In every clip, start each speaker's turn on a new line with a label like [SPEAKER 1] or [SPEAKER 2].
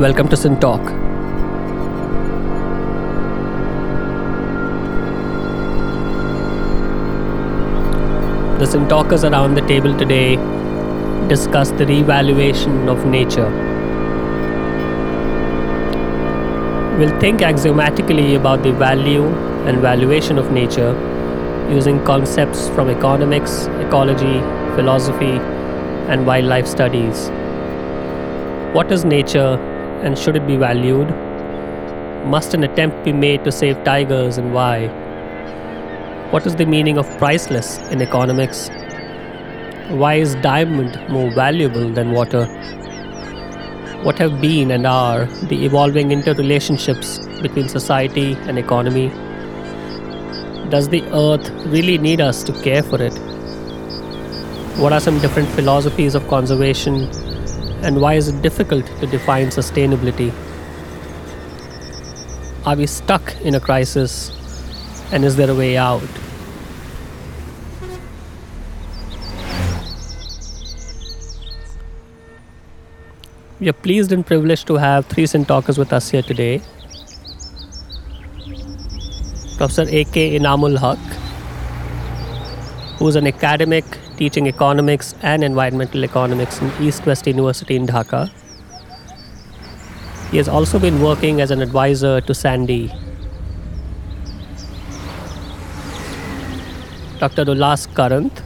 [SPEAKER 1] Welcome to SynTalk. The SynTalkers around the table today discuss the revaluation of nature. We'll think axiomatically about the value and valuation of nature using concepts from economics, ecology, philosophy, and wildlife studies. What is nature and should it be valued? Must an attempt be made to save tigers and why? What is the meaning of priceless in economics? Why is diamond more valuable than water? What have been and are the evolving interrelationships between society and economy? Does the earth really need us to care for it? What are some different philosophies of conservation and why is it difficult to define sustainability? Are we stuck in a crisis and is there a way out? We are pleased and privileged to have three SynTalkers with us here today. Professor A.K. Enamul Haque, who is an academic teaching economics and environmental economics in East West University in Dhaka. He has also been working as an advisor to SANDEE. Dr. Ullas Karanth.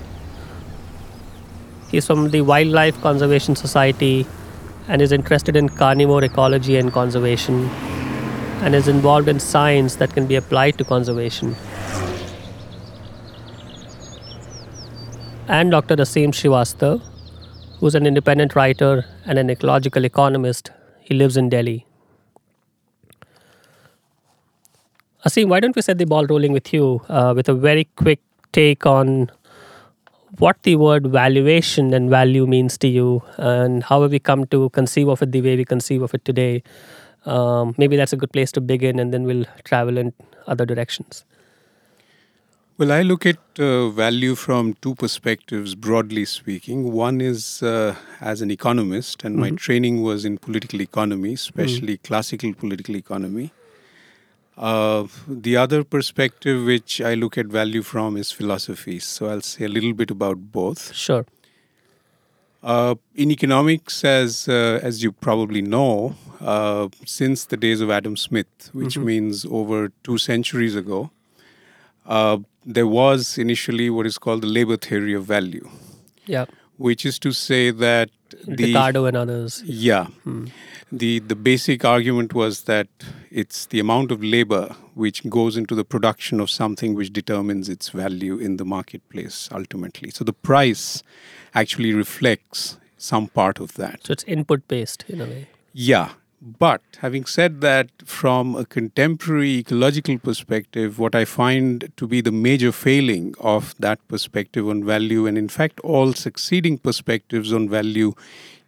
[SPEAKER 1] He is from the Wildlife Conservation Society and is interested in carnivore ecology and conservation and is involved in science that can be applied to conservation. And Dr. Aseem Shrivastava, who's an independent writer and an ecological economist. He lives in Delhi. Aseem, why don't we set the ball rolling with you uh, with a very quick take on what the word valuation and value means to you and how have we come to conceive of it the way we conceive of it today. Um, maybe that's a good place to begin and then we'll travel in other directions.
[SPEAKER 2] Well, I look at uh, value from two perspectives, broadly speaking. One is uh, as an economist, and mm-hmm. my training was in political economy, especially mm-hmm. classical political economy. Uh, the other perspective which I look at value from is philosophy. So I'll say a little bit about both.
[SPEAKER 1] Sure.
[SPEAKER 2] Uh, in economics, as uh, as you probably know, uh, since the days of Adam Smith, which mm-hmm. means over two centuries ago, uh, there was initially what is called the labor theory of value.
[SPEAKER 1] Yeah.
[SPEAKER 2] Which is to say that
[SPEAKER 1] the Ricardo and others.
[SPEAKER 2] Yeah. Hmm the the basic argument was that it's the amount of labor which goes into the production of something which determines its value in the marketplace ultimately so the price actually reflects some part of that
[SPEAKER 1] so it's input based in a way
[SPEAKER 2] yeah but having said that, from a contemporary ecological perspective, what I find to be the major failing of that perspective on value, and in fact, all succeeding perspectives on value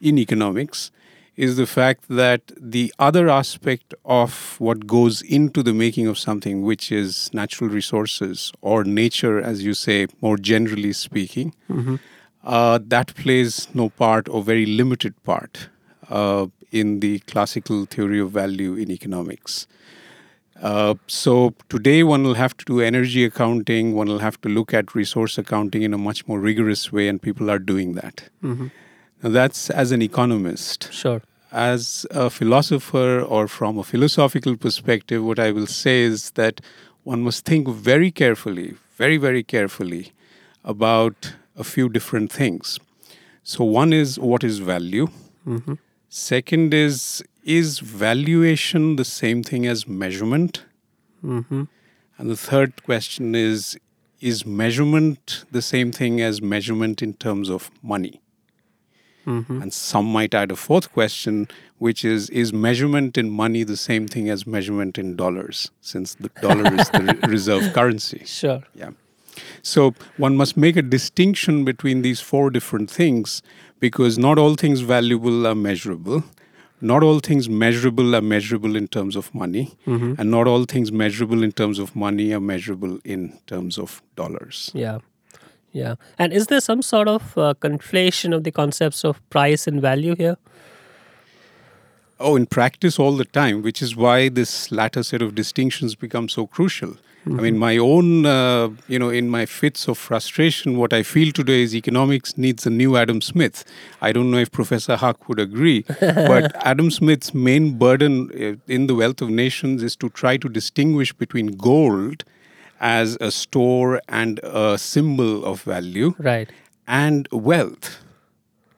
[SPEAKER 2] in economics, is the fact that the other aspect of what goes into the making of something, which is natural resources or nature, as you say, more generally speaking, mm-hmm. uh, that plays no part or very limited part uh, in the classical theory of value in economics. Uh, so today one will have to do energy accounting, one will have to look at resource accounting in a much more rigorous way, and people are doing that. Mm-hmm. Now, that's as an economist.
[SPEAKER 1] Sure.
[SPEAKER 2] As a philosopher or from a philosophical perspective, what I will say is that one must think very carefully, very, very carefully about a few different things. So, one is what is value? Mm-hmm. Second is, is valuation the same thing as measurement? Mm-hmm. And the third question is, is measurement the same thing as measurement in terms of money? Mm-hmm. And some might add a fourth question, which is Is measurement in money the same thing as measurement in dollars, since the dollar is the reserve currency?
[SPEAKER 1] Sure.
[SPEAKER 2] Yeah. So one must make a distinction between these four different things because not all things valuable are measurable. Not all things measurable are measurable in terms of money, mm-hmm. and not all things measurable in terms of money are measurable in terms of dollars.
[SPEAKER 1] Yeah. Yeah. And is there some sort of uh, conflation of the concepts of price and value here?
[SPEAKER 2] Oh, in practice all the time, which is why this latter set of distinctions become so crucial. Mm-hmm. I mean, my own, uh, you know, in my fits of frustration, what I feel today is economics needs a new Adam Smith. I don't know if Professor Haque would agree, but Adam Smith's main burden uh, in the wealth of nations is to try to distinguish between gold as a store and a symbol of value,
[SPEAKER 1] right,
[SPEAKER 2] and wealth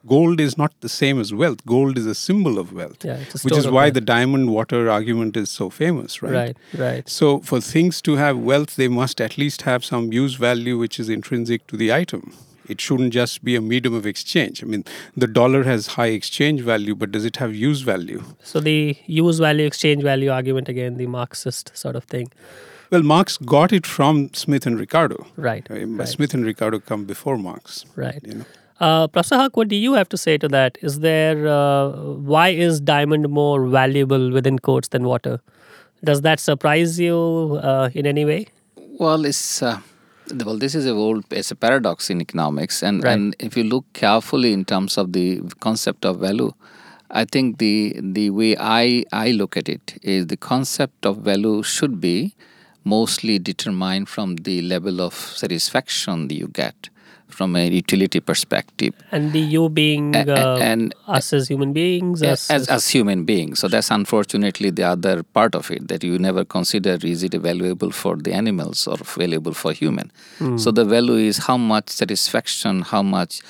[SPEAKER 2] gold is not the same as wealth. Gold is a symbol of wealth,
[SPEAKER 1] yeah,
[SPEAKER 2] which is why wealth. the diamond water argument is so famous, right?
[SPEAKER 1] Right, right.
[SPEAKER 2] So, for things to have wealth, they must at least have some use value which is intrinsic to the item. It shouldn't just be a medium of exchange. I mean, the dollar has high exchange value, but does it have use value?
[SPEAKER 1] So, the use value, exchange value argument again, the Marxist sort of thing.
[SPEAKER 2] Well, Marx got it from Smith and Ricardo.
[SPEAKER 1] Right. Uh, right.
[SPEAKER 2] Smith and Ricardo come before Marx.
[SPEAKER 1] Right. You know? Uh, Professor Haque, what do you have to say to that? Is there uh, why is diamond more valuable within quotes than water? Does that surprise you uh, in any way?
[SPEAKER 3] Well, it's uh, well, this is a old it's a paradox in economics, and right. and if you look carefully in terms of the concept of value, I think the the way I I look at it is the concept of value should be mostly determined from the level of satisfaction that you get from a utility perspective.
[SPEAKER 1] And the you being uh, and, us as human beings,
[SPEAKER 3] as, as, as human beings. So that's unfortunately the other part of it that you never consider is it valuable for the animals or valuable for human. Mm. So the value is how much satisfaction, how much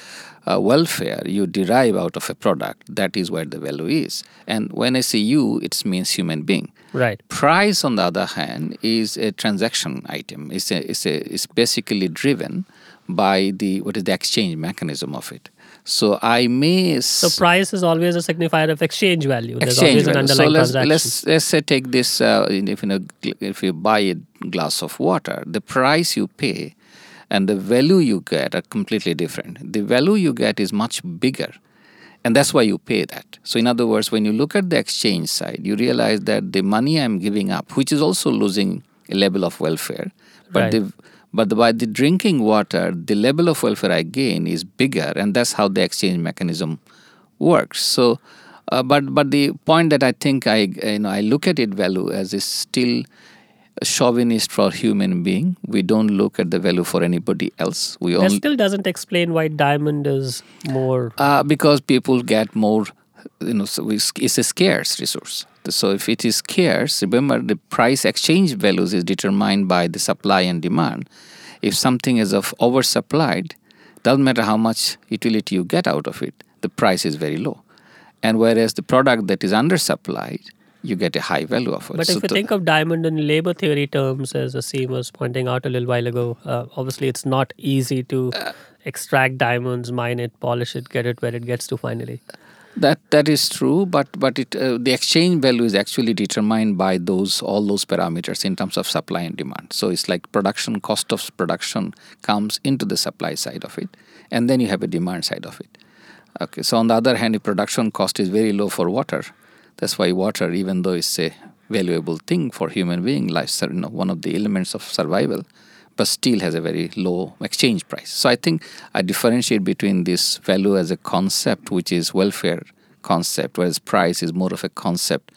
[SPEAKER 3] uh, welfare you derive out of a product. That is where the value is. And when I say you, it means human being.
[SPEAKER 1] Right.
[SPEAKER 3] Price, on the other hand, is a transaction item. It's a, it's a, it's basically driven by the what is the exchange mechanism of it. So I may.
[SPEAKER 1] So price is always a signifier of exchange value. There's exchange value. so
[SPEAKER 3] let's, let's let's say take this. Uh, if you know, if you buy a glass of water, the price you pay and the value you get are completely different. The value you get is much bigger, and that's why you pay that. So in other words, when you look at the exchange side, you realize that the money I'm giving up, which is also losing a level of welfare, but right. the but by the drinking water, the level of welfare I gain is bigger, and that's how the exchange mechanism works. So, uh, but but the point that I think I you know I look at it value as is still chauvinist for human being. We don't look at the value for anybody else. We
[SPEAKER 1] that still doesn't explain why diamond is more.
[SPEAKER 3] Uh, because people get more, you know, so it's a scarce resource. So if it is scarce, remember the price exchange values is determined by the supply and demand. If something is of oversupplied, doesn't matter how much utility you get out of it, the price is very low. And whereas the product that is undersupplied, you get a high value of it.
[SPEAKER 1] But so if you think of diamond in labor theory terms, as Aseem was pointing out a little while ago, uh, obviously it's not easy to uh, extract diamonds, mine it, polish it, get it where it gets to finally.
[SPEAKER 3] That that is true, but but it uh, the exchange value is actually determined by those all those parameters in terms of supply and demand. So it's like production cost of production comes into the supply side of it, and then you have a demand side of it. Okay, so on the other hand, if production cost is very low for water, that's why water, even though it's a valuable thing for human being, life, you know, one of the elements of survival, but still has a very low exchange price. So I think I differentiate between this value as a concept, which is welfare concept, whereas price is more of a concept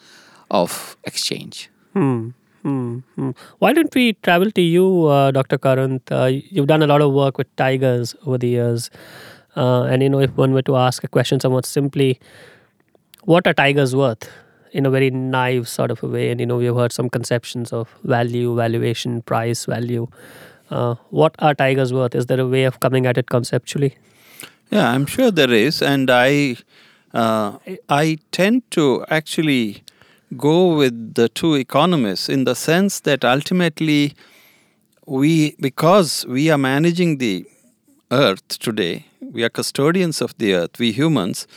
[SPEAKER 3] of exchange.
[SPEAKER 1] Hmm. Hmm. hmm. Why don't we travel to you, uh, Dr. Karanth? Uh, you've done a lot of work with tigers over the years. Uh, and, you know, if one were to ask a question somewhat simply, what are tigers worth? In a very naive sort of a way. And, you know, we've heard some conceptions of value, valuation, price, value. Uh, what are tigers worth? Is there a way of coming at it conceptually?
[SPEAKER 4] Yeah, I'm sure there is, and I uh, I tend to actually go with the two economists in the sense that ultimately we because we are managing the earth today, we are custodians of the earth, we humans,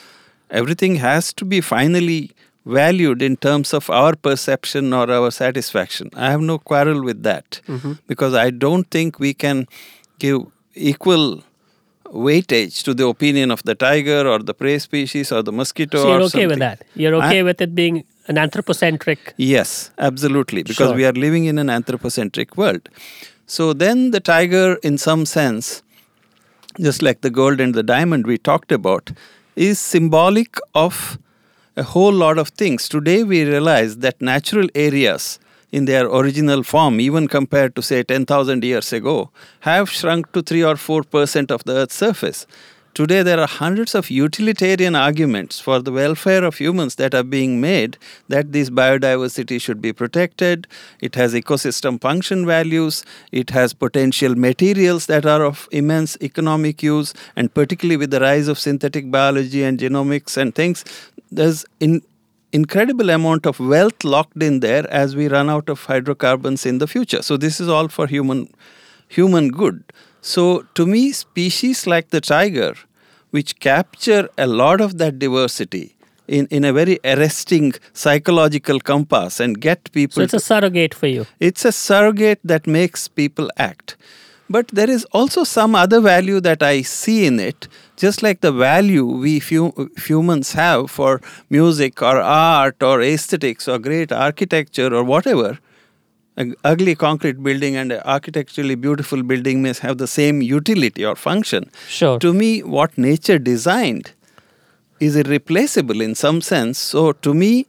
[SPEAKER 4] everything has to be finally valued in terms of our perception or our satisfaction. I have no quarrel with that mm-hmm. because I don't think we can give equal weightage to the opinion of the tiger or the prey species or the mosquito.
[SPEAKER 1] So you're okay
[SPEAKER 4] something.
[SPEAKER 1] with that? You're okay I, with it being an anthropocentric?
[SPEAKER 4] Yes, absolutely, because sure. we are living in an anthropocentric world. So then the tiger, in some sense, just like the gold and the diamond we talked about, is symbolic of a whole lot of things. Today, we realize that natural areas in their original form, even compared to, say, 10,000 years ago, have shrunk to 3 or 4% of the Earth's surface. Today, there are hundreds of utilitarian arguments for the welfare of humans that are being made that this biodiversity should be protected. It has ecosystem function values. It has potential materials that are of immense economic use, and particularly with the rise of synthetic biology and genomics and things, there's in incredible amount of wealth locked in there as we run out of hydrocarbons in the future. So this is all for human human good. So, to me, species like the tiger, which capture a lot of that diversity in, in a very arresting psychological compass and get people.
[SPEAKER 1] So, it's a surrogate for you.
[SPEAKER 4] It's a surrogate that makes people act. But there is also some other value that I see in it, just like the value we humans have for music or art or aesthetics or great architecture or whatever an ugly concrete building and an architecturally beautiful building may have the same utility or function.
[SPEAKER 1] Sure.
[SPEAKER 4] To me, what nature designed is irreplaceable in some sense. So, to me,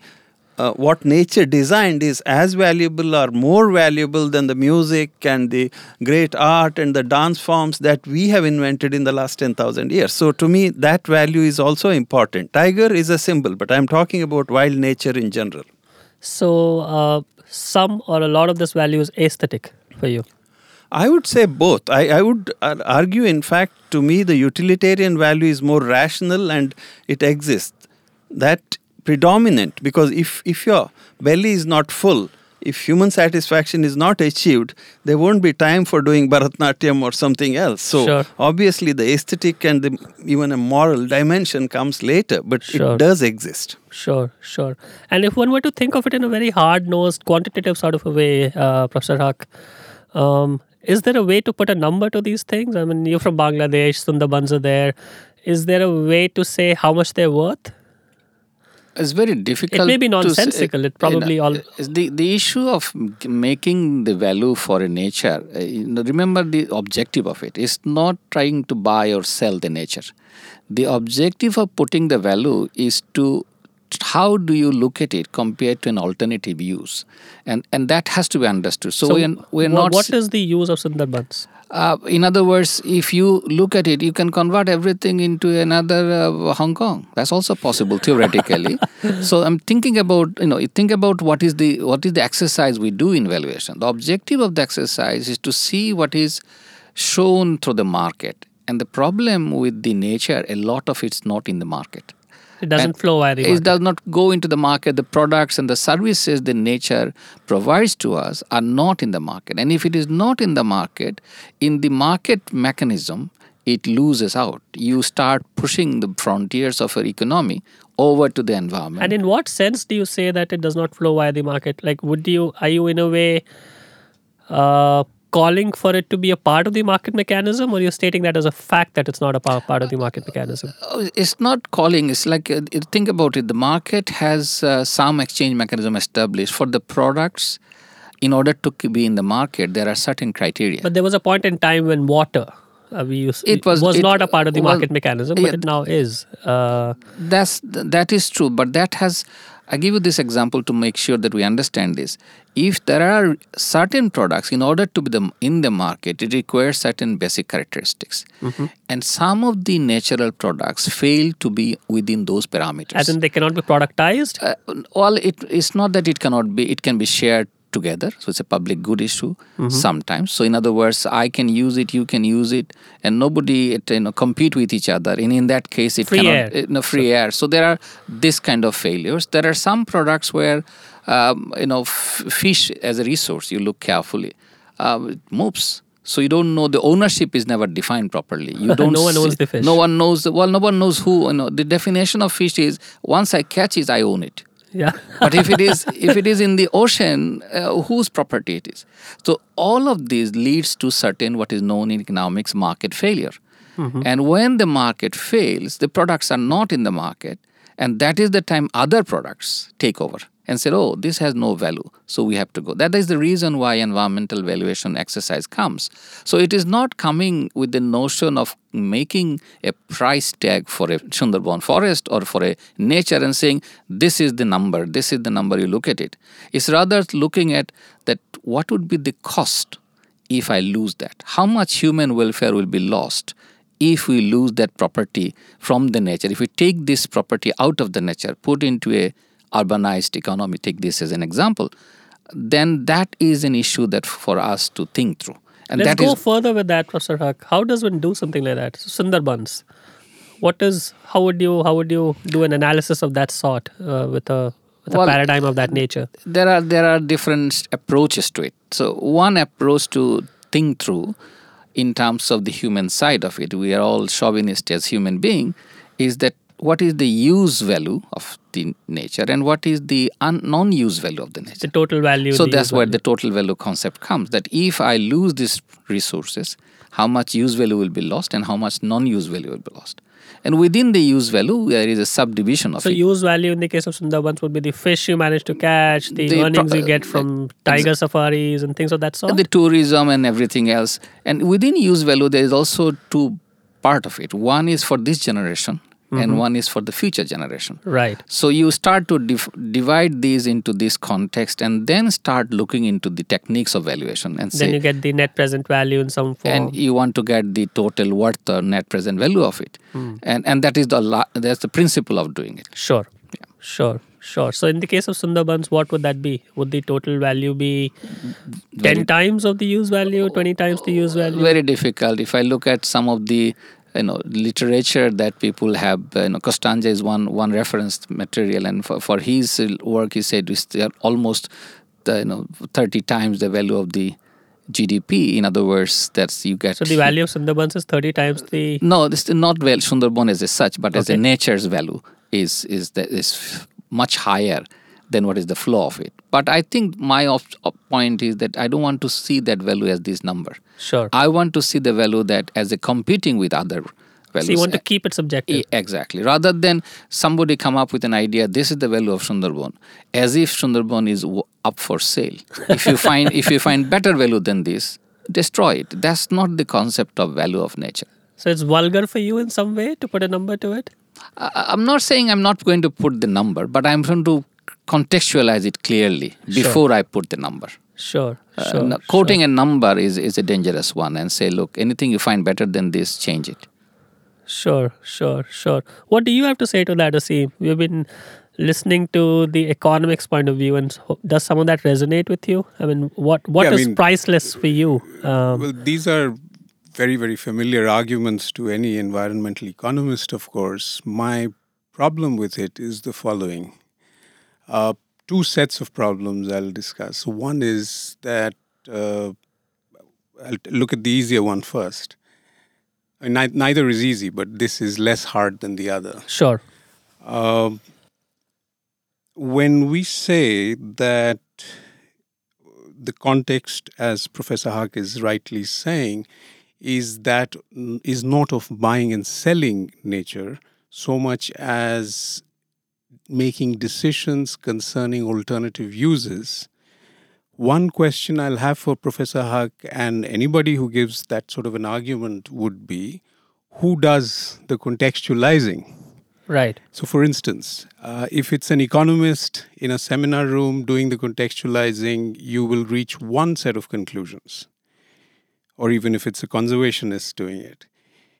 [SPEAKER 4] uh, what nature designed is as valuable or more valuable than the music and the great art and the dance forms that we have invented in the last 10,000 years. So, to me, that value is also important. Tiger is a symbol, but I'm talking about wild nature in general.
[SPEAKER 1] So, uh, some or a lot of this value is aesthetic for you?
[SPEAKER 4] I would say both. I, I would argue, in fact, to me, the utilitarian value is more rational and it exists. That predominant because if, if your belly is not full, if human satisfaction is not achieved, there won't be time for doing Bharatnatyam or something else. So
[SPEAKER 1] sure.
[SPEAKER 4] obviously, the aesthetic and the, even a moral dimension comes later, but sure. it does exist.
[SPEAKER 1] Sure, sure. And if one were to think of it in a very hard-nosed, quantitative sort of a way, uh, Professor Haque, um, is there a way to put a number to these things? I mean, you're from Bangladesh, Sundarbans are there. Is there a way to say how much they're worth?
[SPEAKER 3] It's very difficult.
[SPEAKER 1] It may be nonsensical. it probably you know, all.
[SPEAKER 3] The the issue of making the value for a nature. Uh, you know, remember the objective of it is not trying to buy or sell the nature. The objective of putting the value is to how do you look at it compared to an alternative use, and and that has to be understood. So, so we're, we're not.
[SPEAKER 1] What is the use of Sundarbans?
[SPEAKER 3] Uh, in other words, if you look at it, you can convert everything into another uh, Hong Kong. That's also possible theoretically. so I'm thinking about you know think about what is the what is the exercise we do in valuation. The objective of the exercise is to see what is shown through the market. And the problem with the nature, a lot of it's not in the market.
[SPEAKER 1] It doesn't and flow.
[SPEAKER 3] It does not go into the market. The products and the services the nature provides to us are not in the market. And if it is not in the market, in the market mechanism, it loses out. You start pushing the frontiers of your economy over to the environment.
[SPEAKER 1] And in what sense do you say that it does not flow via the market? Like, would you, are you in a way uh, calling for it to be a part of the market mechanism or you're stating that as a fact that it's not a part of the market mechanism?
[SPEAKER 3] Uh, it's not calling. It's like uh, think about it. The market has uh, some exchange mechanism established for the products in order to be in the market. There are certain criteria.
[SPEAKER 1] But there was a point in time when water uh, we used, it was, was it, not a part of the market mechanism but yeah, it now is uh,
[SPEAKER 3] that's that is true but that has I give you this example to make sure that we understand this. If there are certain products, in order to be the, in the market, it requires certain basic characteristics. Mm-hmm. And some of the natural products fail to be within those parameters.
[SPEAKER 1] As in, they cannot be productized? Uh,
[SPEAKER 3] well, it, it's not that it cannot be, it can be shared together. So it's a public good issue mm-hmm. sometimes. So in other words, I can use it, you can use it, and nobody you know compete with each other. And in that case, it
[SPEAKER 1] free
[SPEAKER 3] cannot
[SPEAKER 1] air.
[SPEAKER 3] It, no, free so. air. So there are this kind of failures. There are some products where um, you know f- fish as a resource. You look carefully, uh, it moves. So you don't know the ownership is never defined properly. You don't.
[SPEAKER 1] no one owns the fish.
[SPEAKER 3] No one knows. Well, no one knows who. You know, the definition of fish is once I catch it, I own it.
[SPEAKER 1] Yeah.
[SPEAKER 3] but if it is if it is in the ocean, uh, whose property it is? So all of these leads to certain what is known in economics market failure. Mm-hmm. And when the market fails, the products are not in the market, and that is the time other products take over and said, oh, this has no value, so we have to go. That is the reason why environmental valuation exercise comes. So it is not coming with the notion of making a price tag for a Sundarban forest or for a nature and saying, this is the number, this is the number, you look at it. It's rather looking at that what would be the cost if I lose that? How much human welfare will be lost if we lose that property from the nature? If we take this property out of the nature, put into a urbanized economy, take this as an example, then that is an issue that for us to think through.
[SPEAKER 1] And Let's go is, further with that, Professor Haque. How does one do something like that? Sundarbans. What is how would you how would you do an analysis of that sort uh, with a with well, a paradigm of that nature?
[SPEAKER 3] There are there are different approaches to it. So one approach to think through in terms of the human side of it, we are all chauvinist as human being, is that what is the use value of the nature and what is the un- non-use value of the nature.
[SPEAKER 1] the total value
[SPEAKER 3] so that's where value. the total value concept comes that if i lose these resources how much use value will be lost and how much non-use value will be lost. And within the use value there is a subdivision of
[SPEAKER 1] so
[SPEAKER 3] it.
[SPEAKER 1] use value in the case of sundarbans would be the fish you manage to catch the, the earnings pro- you get from uh, tiger safaris and things of that sort?
[SPEAKER 3] The tourism and everything else. And within use value there is also two part of it. One is for this generation Mm-hmm. and one is for the future generation.
[SPEAKER 1] Right.
[SPEAKER 3] So you start to dif- divide these into this context and then start looking into the techniques of valuation and
[SPEAKER 1] then you get the net present value in some form.
[SPEAKER 3] And you want to get the total worth or net present value of it. Mm. And and that is the la- that's the principle of doing it.
[SPEAKER 1] Sure. Yeah. Sure. Sure. So in the case of Sundarbans, what would that be? Would the total value be very, 10 times of the use value, 20 times the use value?
[SPEAKER 3] Very difficult. If I look at some of the you know literature that people have uh, you know Costanza is one one reference material and for, for his work he said it's almost the, you know 30 times the value of the GDP. In other words, that's you get.
[SPEAKER 1] So the value of Sundarbans is thirty times the.
[SPEAKER 3] No, this is not well Sundarban as such, but okay. as a nature's value is is that is much higher than what is the flow of it. But I think my op- point is that I don't want to see that value as this number.
[SPEAKER 1] Sure.
[SPEAKER 3] I want to see the value that as a competing with other values.
[SPEAKER 1] So you want to keep it subjective.
[SPEAKER 3] Exactly. Rather than somebody come up with an idea, this is the value of Sundarban, as if Sundarban is up for sale. if you find if you find better value than this, destroy it. That's not the concept of value of nature.
[SPEAKER 1] So it's vulgar for you in some way to put a number to it.
[SPEAKER 3] I'm not saying I'm not going to put the number, but I'm going to contextualize it clearly before sure. I put the number.
[SPEAKER 1] Sure. Uh, sure
[SPEAKER 3] quoting
[SPEAKER 1] sure.
[SPEAKER 3] a number is, is a dangerous one and say, look, anything you find better than this, change it.
[SPEAKER 1] Sure, sure, sure. What do you have to say to that, Aseem? We've been listening to the economics point of view, and does some of that resonate with you? I mean, what what yeah, is I mean, priceless for you?
[SPEAKER 2] Um, well, these are very, very familiar arguments to any environmental economist, of course. My problem with it is the following uh, two sets of problems I'll discuss. One is that uh, I'll look at the easier one first. I mean, neither is easy, but this is less hard than the other.
[SPEAKER 1] Sure.
[SPEAKER 2] Uh, when we say that the context, as Professor Haque is rightly saying, is that is not of buying and selling nature so much as making decisions concerning alternative uses, one question I'll have for Professor Haque and anybody who gives that sort of an argument would be who does the contextualizing?
[SPEAKER 1] Right.
[SPEAKER 2] So, for instance, uh, if it's an economist in a seminar room doing the contextualizing, you will reach one set of conclusions. Or even if it's a conservationist doing it.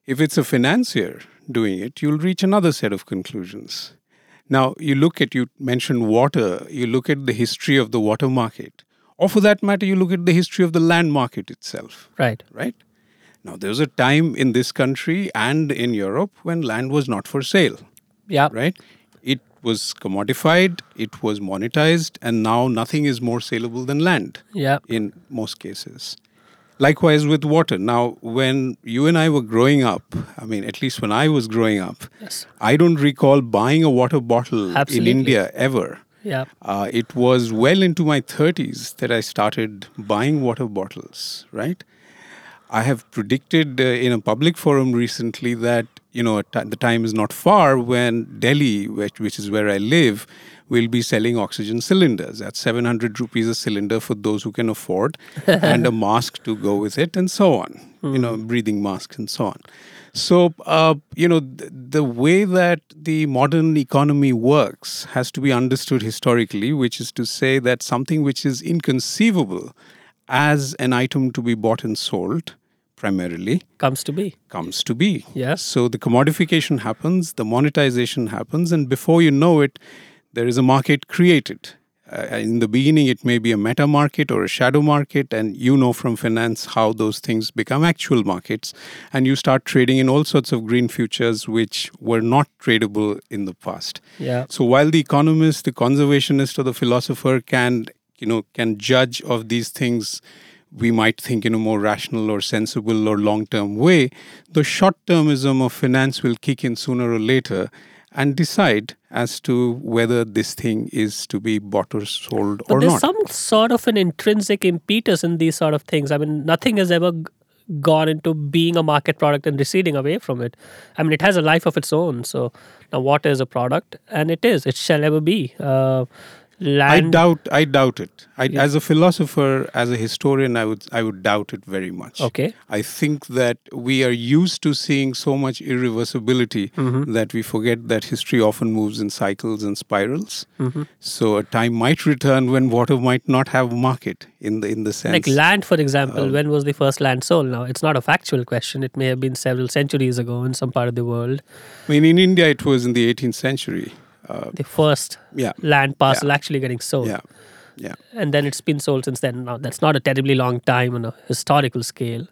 [SPEAKER 2] If it's a financier doing it, you'll reach another set of conclusions. Now, you look at, you mentioned water, you look at the history of the water market, or for that matter, you look at the history of the land market itself.
[SPEAKER 1] Right.
[SPEAKER 2] Right? Now, there was a time in this country and in Europe when land was not for sale.
[SPEAKER 1] Yeah.
[SPEAKER 2] Right? It was commodified, it was monetized, and now nothing is more saleable than land.
[SPEAKER 1] Yeah.
[SPEAKER 2] In most cases. Likewise with water. Now, when you and I were growing up, I mean, at least when I was growing up,
[SPEAKER 1] yes.
[SPEAKER 2] I don't recall buying a water bottle
[SPEAKER 1] Absolutely.
[SPEAKER 2] in India ever.
[SPEAKER 1] Yeah.
[SPEAKER 2] Uh, it was well into my 30s that I started buying water bottles, right? I have predicted uh, in a public forum recently that you know, the time is not far when Delhi, which, which is where I live, will be selling oxygen cylinders at 700 rupees a cylinder for those who can afford, and a mask to go with it, and so on. Mm. You know, hmm. breathing masks and so on. So, uh, you know, th- the way that the modern economy works has to be understood historically, which is to say that something which is inconceivable as an item to be bought and sold primarily
[SPEAKER 1] comes to be
[SPEAKER 2] comes to be
[SPEAKER 1] yes
[SPEAKER 2] so the commodification happens the monetization happens and before you know it there is a market created. Uh, in the beginning it may be a meta market or a shadow market and you know from finance how those things become actual markets. And you start trading in all sorts of green futures which were not tradable in the past.
[SPEAKER 1] Yeah.
[SPEAKER 2] So while the economist the conservationist or the philosopher can you know can judge of these things we might think in a more rational or sensible or long term way, the short termism of finance will kick in sooner or later and decide as to whether this thing is to be bought or sold
[SPEAKER 1] but
[SPEAKER 2] or
[SPEAKER 1] there's
[SPEAKER 2] not.
[SPEAKER 1] some sort of an intrinsic impetus in these sort of things. I mean, nothing has ever gone into being a market product and receding away from it. I mean, it has a life of its own. So now, what is a product? And it is. It shall ever be. Uh,
[SPEAKER 2] land. I doubt. I doubt it. I, yeah. As a philosopher, as a historian, I would I would doubt it very much.
[SPEAKER 1] Okay.
[SPEAKER 2] I think that we are used to seeing so much irreversibility mm-hmm. that we forget that history often moves in cycles and spirals. Mm-hmm. So a time might return when water might not have market in the in the sense
[SPEAKER 1] like land, for example. Um, when was the first land sold? Now it's not a factual question. It may have been several centuries ago in some part of the world.
[SPEAKER 2] I mean, in India, it was in the 18th century
[SPEAKER 1] uh, the first
[SPEAKER 2] yeah.
[SPEAKER 1] land parcel yeah. actually getting sold.
[SPEAKER 2] Yeah. Yeah.
[SPEAKER 1] And then it's been sold since then. Now that's not a terribly long time on a historical scale.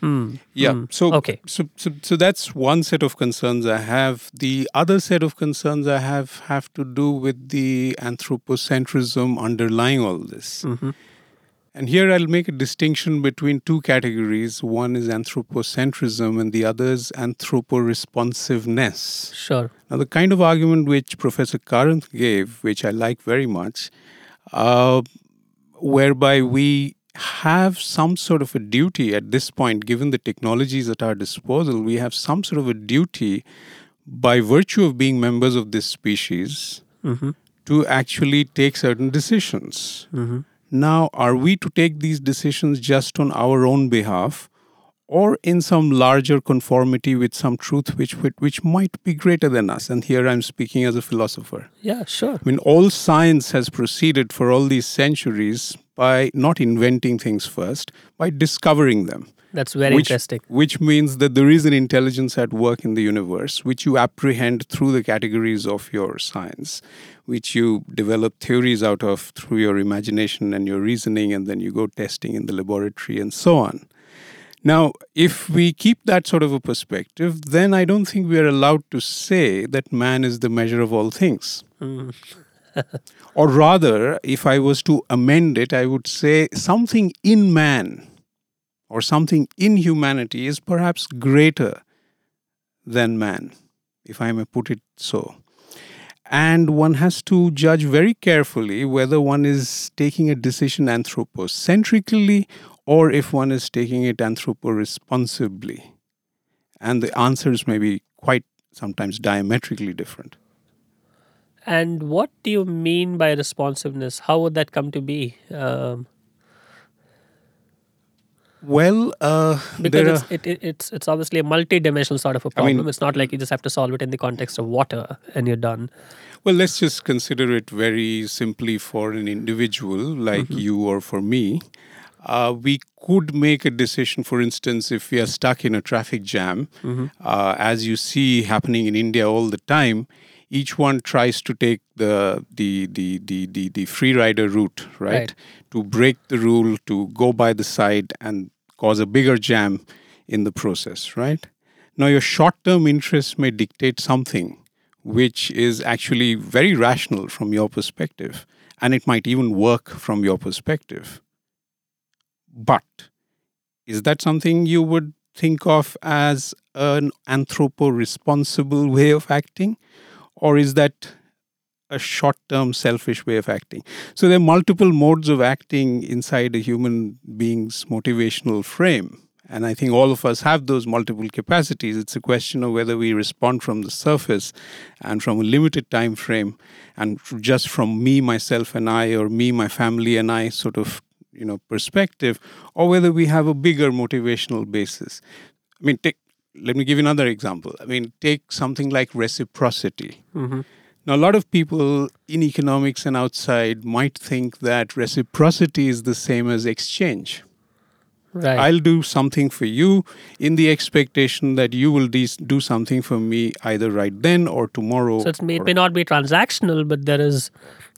[SPEAKER 1] Hmm.
[SPEAKER 2] Yeah. Hmm. So okay. So, so so that's one set of concerns I have. The other set of concerns I have have to do with the anthropocentrism underlying all this. Mm-hmm. And here I'll make a distinction between two categories. One is anthropocentrism and the other is anthroporesponsiveness.
[SPEAKER 1] Sure.
[SPEAKER 2] Now, the kind of argument which Professor Karanth gave, which I like very much, uh, whereby we have some sort of a duty at this point, given the technologies at our disposal, we have some sort of a duty by virtue of being members of this species mm-hmm. to actually take certain decisions. Mm-hmm now, are we to take these decisions just on our own behalf or in some larger conformity with some truth which, which might be greater than us? And here I'm speaking as a philosopher.
[SPEAKER 1] Yeah, sure. I
[SPEAKER 2] mean, all science has proceeded for all these centuries by not inventing things first, by discovering them.
[SPEAKER 1] That's very
[SPEAKER 2] which,
[SPEAKER 1] interesting.
[SPEAKER 2] Which means that there is an intelligence at work in the universe, which you apprehend through the categories of your science, which you develop theories out of through your imagination and your reasoning, and then you go testing in the laboratory and so on. Now, if we keep that sort of a perspective, then I don't think we are allowed to say that man is the measure of all things. Mm. or rather, if I was to amend it, I would say something in man or something in humanity is perhaps greater than man, if I may put it so. And one has to judge very carefully whether one is taking a decision anthropocentrically or if one is taking it anthroporesponsibly. And the answers may be quite sometimes diametrically different.
[SPEAKER 1] And what do you mean by responsiveness? How would that come to be? Um,
[SPEAKER 2] well, uh,
[SPEAKER 1] because it's, it, it, it's it's obviously a multi-dimensional sort of a problem. I mean, it's not like you just have to solve it in the context of water and you're done.
[SPEAKER 2] Well, let's just consider it very simply for an individual like mm-hmm. you or for me. Uh, we could make a decision, for instance, if we are stuck in a traffic jam, mm-hmm. uh, as you see happening in India all the time. Each one tries to take the the the the the, the free rider route, right? right? To break the rule, to go by the side and cause a bigger jam in the process, right? Now, your short term interests may dictate something which is actually very rational from your perspective, and it might even work from your perspective. But is that something you would think of as an anthropo responsible way of acting? Or is that a short term selfish way of acting? So there are multiple modes of acting inside a human being's motivational frame. And I think all of us have those multiple capacities. It's a question of whether we respond from the surface and from a limited time frame and just from me, myself, and I, or me, my family, and I sort of you know perspective, or whether we have a bigger motivational basis. I mean, take, let me give you another example. I mean, take something like reciprocity.
[SPEAKER 1] Mm-hmm.
[SPEAKER 2] Now, a lot of people in economics and outside might think that reciprocity is the same as exchange.
[SPEAKER 1] Right.
[SPEAKER 2] I'll do something for you in the expectation that you will de- do something for me either right then or tomorrow.
[SPEAKER 1] so it's, it may not be transactional, but there is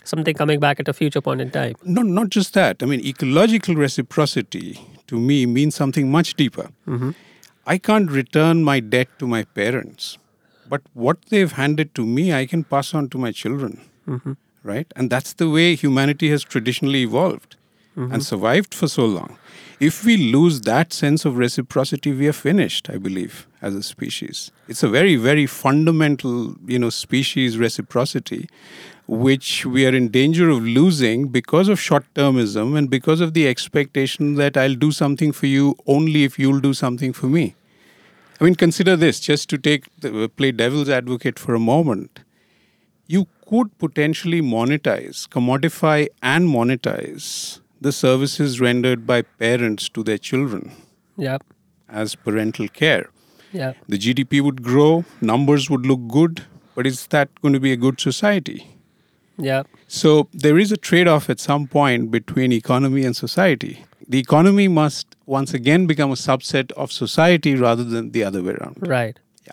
[SPEAKER 1] something coming back at a future point in time.
[SPEAKER 2] no, not just that. I mean, ecological reciprocity to me means something much deeper. Mm-hmm. I can't return my debt to my parents, but what they've handed to me, I can pass on to my children. Mm-hmm. Right? And that's the way humanity has traditionally evolved and mm-hmm. survived for so long. If we lose that sense of reciprocity, we are finished, I believe, as a species. It's a very, very fundamental, you know, species reciprocity, which we are in danger of losing because of short-termism and because of the expectation that I'll do something for you only if you'll do something for me. I mean, consider this, just to take the, uh, play devil's advocate for a moment. You could potentially monetize, commodify, and monetize the services rendered by parents to their children
[SPEAKER 1] Yeah.
[SPEAKER 2] as parental care.
[SPEAKER 1] Yeah.
[SPEAKER 2] The GDP would grow, numbers would look good, but is that going to be a good society?
[SPEAKER 1] Yeah.
[SPEAKER 2] So there is a trade off at some point between economy and society. The economy must once again become a subset of society rather than the other way around.
[SPEAKER 1] Right.
[SPEAKER 2] Yeah.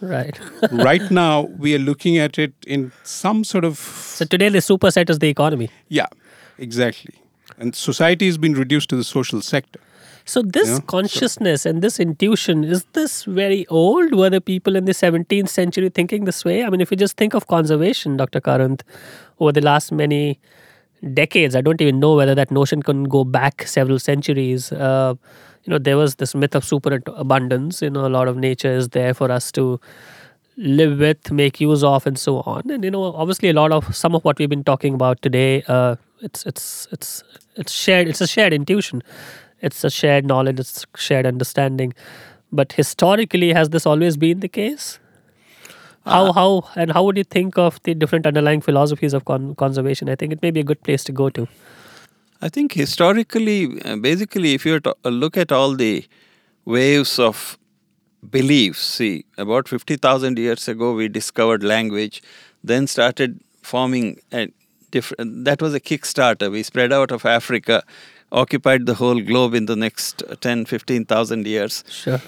[SPEAKER 1] Right.
[SPEAKER 2] right now, we are looking at it in some sort of.
[SPEAKER 1] so today the superset is the economy.
[SPEAKER 2] Yeah, exactly. And society has been reduced to the social sector.
[SPEAKER 1] So this
[SPEAKER 2] Yeah, so-
[SPEAKER 1] consciousness and this intuition is this very old? Were the people in the 17th century thinking this way? I mean, if you just think of conservation, Dr. Karanth, over the last many decades, I don't even know whether that notion can go back several centuries. Uh, you know, there was this myth of superabundance. You know, a lot of nature is there for us to live with, make use of, and so on. And you know, obviously, a lot of some of what we've been talking about today, uh, it's it's it's it's shared. It's a shared intuition. It's a shared knowledge. It's shared understanding. But historically, has this always been the case? How how and how would you think of the different underlying philosophies of con- conservation? I think it may be a good place to go to.
[SPEAKER 4] I think historically, uh, basically, if you to- uh, look at all the waves of beliefs, see, about 50,000 years ago, we discovered language, then started forming a different, that was a Kickstarter. We spread out of Africa, occupied the whole globe in the next 10, 15,000 years
[SPEAKER 1] Sure.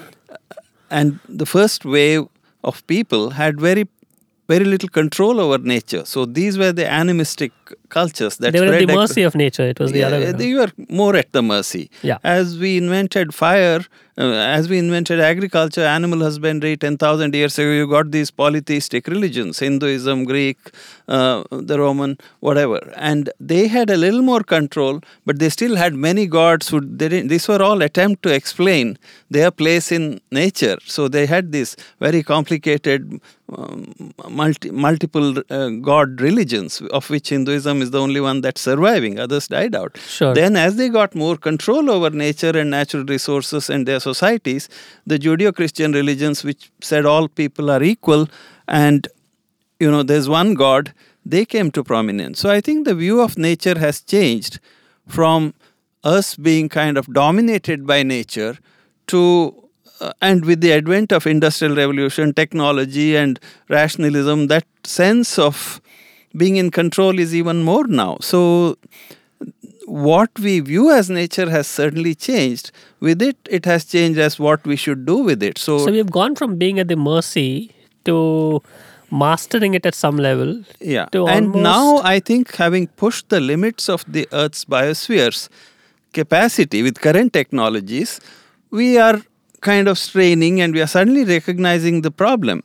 [SPEAKER 4] and the first wave of people had very very little control over nature so these were the animistic cultures that
[SPEAKER 1] they were at the mercy of nature. It was the other way.
[SPEAKER 4] yeah, they were more at the mercy.
[SPEAKER 1] Yeah.
[SPEAKER 4] As we invented fire, as we invented agriculture, animal husbandry, 10,000 years ago, you got these polytheistic religions Hinduism, Greek, uh, the Roman, whatever. And they had a little more control, but they still had many gods who they didn't, these were all attempt to explain their place in nature. So they had this very complicated um, multi, multiple uh, god religions, of which Hinduism is the only one that's surviving. Others died out.
[SPEAKER 1] Sure.
[SPEAKER 4] Then, as they got more control over nature and natural resources and their societies, the Judeo Christian religions, which said all people are equal and you know there's one God, they came to prominence. So, I think the view of nature has changed from us being kind of dominated by nature to uh, and with the advent of industrial revolution technology and rationalism that sense of being in control is even more now so what we view as nature has certainly changed. With it it has changed as what we should do with it. So,
[SPEAKER 1] So we've gone from being at the mercy to mastering it at some level.
[SPEAKER 4] yeah. and now i think having pushed the limits of the earth's biosphere's capacity with current technologies we are kind of straining and we are suddenly recognizing the problem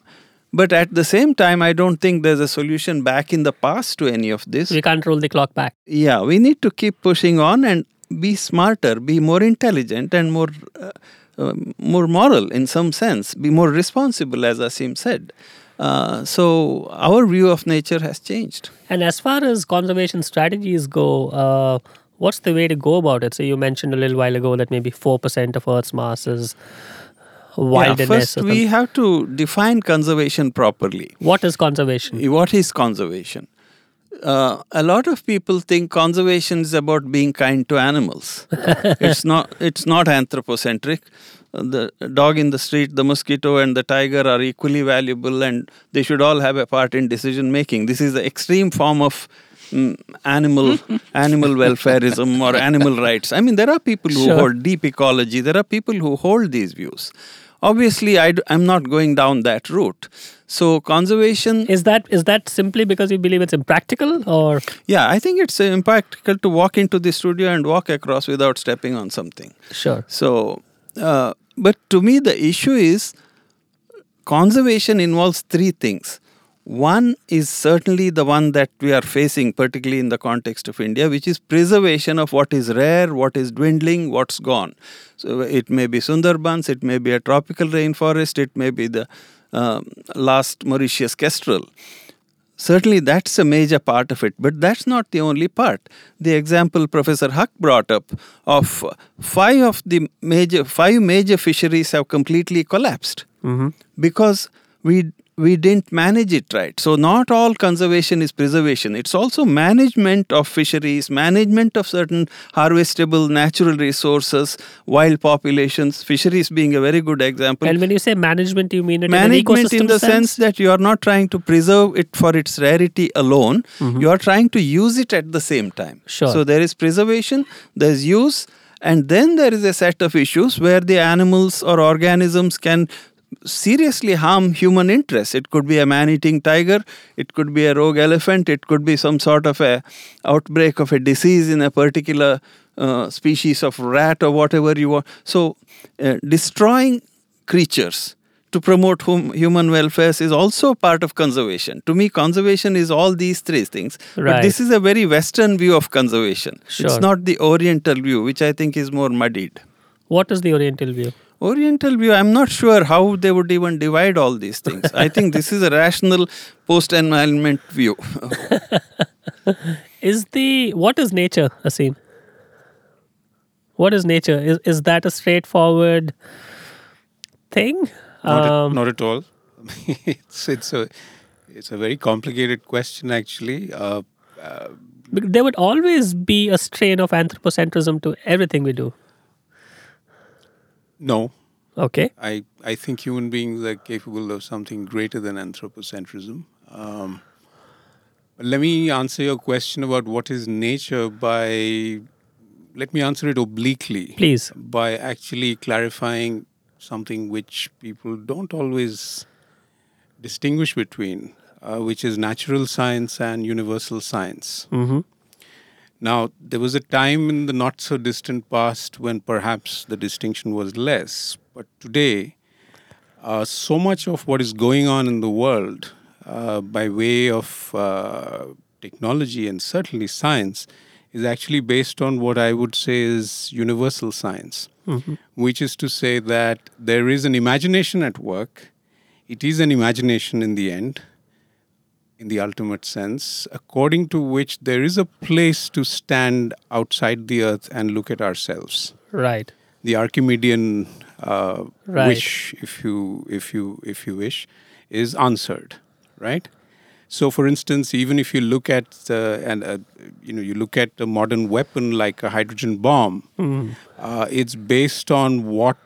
[SPEAKER 4] but at the same time i don't think there's a solution back in the past to any of this
[SPEAKER 1] We can't roll the clock back.
[SPEAKER 4] yeah we need to keep pushing on and be smarter be more intelligent and more uh, uh, more moral in some sense be more responsible as Aseem said uh, so our view of nature has changed
[SPEAKER 1] And as far as conservation strategies go, uh, What's the way to go about it? So you mentioned a little while ago that maybe four percent of Earth's mass is wilderness.
[SPEAKER 4] Yeah, first, we have to define conservation properly.
[SPEAKER 1] what is conservation?
[SPEAKER 4] What is conservation? Uh, a lot of people think conservation is about being kind to animals. it's not. It's not anthropocentric. The dog in the street, the mosquito, and the tiger are equally valuable, and they should all have a part in decision making. This is the extreme form of animal animal welfareism or animal rights. I mean, there are people who
[SPEAKER 1] Sure.
[SPEAKER 4] hold deep ecology. There are people who hold these views. Obviously, I am not going down that route. So conservation
[SPEAKER 1] Is that is that simply because you believe it's impractical, or
[SPEAKER 4] yeah, I think it's uh, impractical to walk into the studio and walk across without stepping on something.
[SPEAKER 1] sure?
[SPEAKER 4] So, uh, but to me, the issue is conservation involves three things. One is certainly the one that we are facing, particularly in the context of India, which is preservation of what is rare, what is dwindling, what's gone. So it may be Sundarbans, it may be a tropical rainforest, it may be the um, last Mauritius kestrel. Certainly, that's a major part of it, but that's not the only part. The example Professor Haque brought up of five of the major five major fisheries have completely collapsed because we we didn't manage it right. So not all conservation is preservation. It's also management of fisheries, management of certain harvestable natural resources, wild populations. Fisheries being a very good example
[SPEAKER 1] And when you say management, you mean it
[SPEAKER 4] management
[SPEAKER 1] in,
[SPEAKER 4] in the sense that you are not trying to preserve it for its rarity alone mm-hmm. you are trying to use it at the same time
[SPEAKER 1] Sure.
[SPEAKER 4] so there is preservation there's use and then there is a set of issues where the animals or organisms can seriously harm human interests it could be a man-eating tiger it could be a rogue elephant it could be some sort of a outbreak of a disease in a particular uh, species of rat or whatever you want so uh, destroying creatures to promote hum- human welfare is also part of conservation. To me, conservation is all these three things.
[SPEAKER 1] Right.
[SPEAKER 4] But this is a very Western view of conservation.
[SPEAKER 1] Sure.
[SPEAKER 4] It's not the Oriental view, which I think is more muddied.
[SPEAKER 1] What is the Oriental view?
[SPEAKER 4] Oriental view, I'm not sure how they would even divide all these things. I think this is a rational post environment view.
[SPEAKER 1] Is the what is nature, Aseem? What is nature? Is is that a straightforward thing?
[SPEAKER 2] Not,
[SPEAKER 1] Um,
[SPEAKER 2] at, not at all. it's it's a it's a very complicated question actually. Uh,
[SPEAKER 1] bec- there would always be a strain of anthropocentrism to everything we do.
[SPEAKER 2] No,
[SPEAKER 1] Okay.
[SPEAKER 2] I I think human beings are capable of something greater than anthropocentrism. Um, let me answer your question about what is nature by let me answer it obliquely.
[SPEAKER 1] Please.
[SPEAKER 2] by actually clarifying something which people don't always distinguish between, uh, which is natural science and universal science.
[SPEAKER 1] Mm-hmm.
[SPEAKER 2] Now, there was a time in the not so distant past when perhaps the distinction was less, but today, uh, so much of what is going on in the world uh, by way of uh, technology and certainly science is actually based on what I would say is universal science, which is to say that there is an imagination at work. It is an imagination in the end, in the ultimate sense, according to which there is a place to stand outside the earth and look at ourselves.
[SPEAKER 1] Right.
[SPEAKER 2] The Archimedean uh,
[SPEAKER 1] Right.
[SPEAKER 2] wish, if you if you if you wish, is answered, right? So, for instance, even if you look at uh, and uh, you know you look at a modern weapon like a hydrogen bomb, uh, it's based on what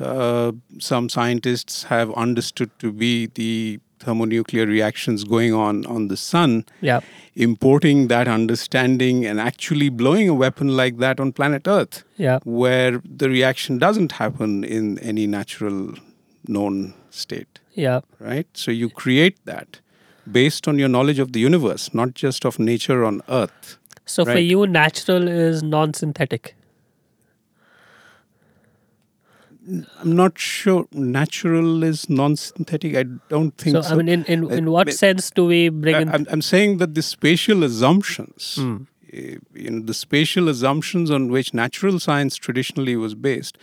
[SPEAKER 2] uh, some scientists have understood to be the thermonuclear reactions going on on the sun,
[SPEAKER 1] Yeah.
[SPEAKER 2] importing that understanding and actually blowing a weapon like that on planet Earth,
[SPEAKER 1] Yeah.
[SPEAKER 2] where the reaction doesn't happen in any natural known state
[SPEAKER 1] Yeah.
[SPEAKER 2] right? So you create that based on your knowledge of the universe, not just of nature on Earth.
[SPEAKER 1] So for you, natural is non-synthetic.
[SPEAKER 2] I'm not sure natural is non-synthetic. I don't think
[SPEAKER 1] So,
[SPEAKER 2] so.
[SPEAKER 1] I mean, in, in,
[SPEAKER 2] Uh,
[SPEAKER 1] in what
[SPEAKER 2] but-
[SPEAKER 1] sense do we bring
[SPEAKER 2] I-
[SPEAKER 1] in?
[SPEAKER 2] I'm, I'm saying that the spatial assumptions, eh, you know, the spatial assumptions on which natural science traditionally was based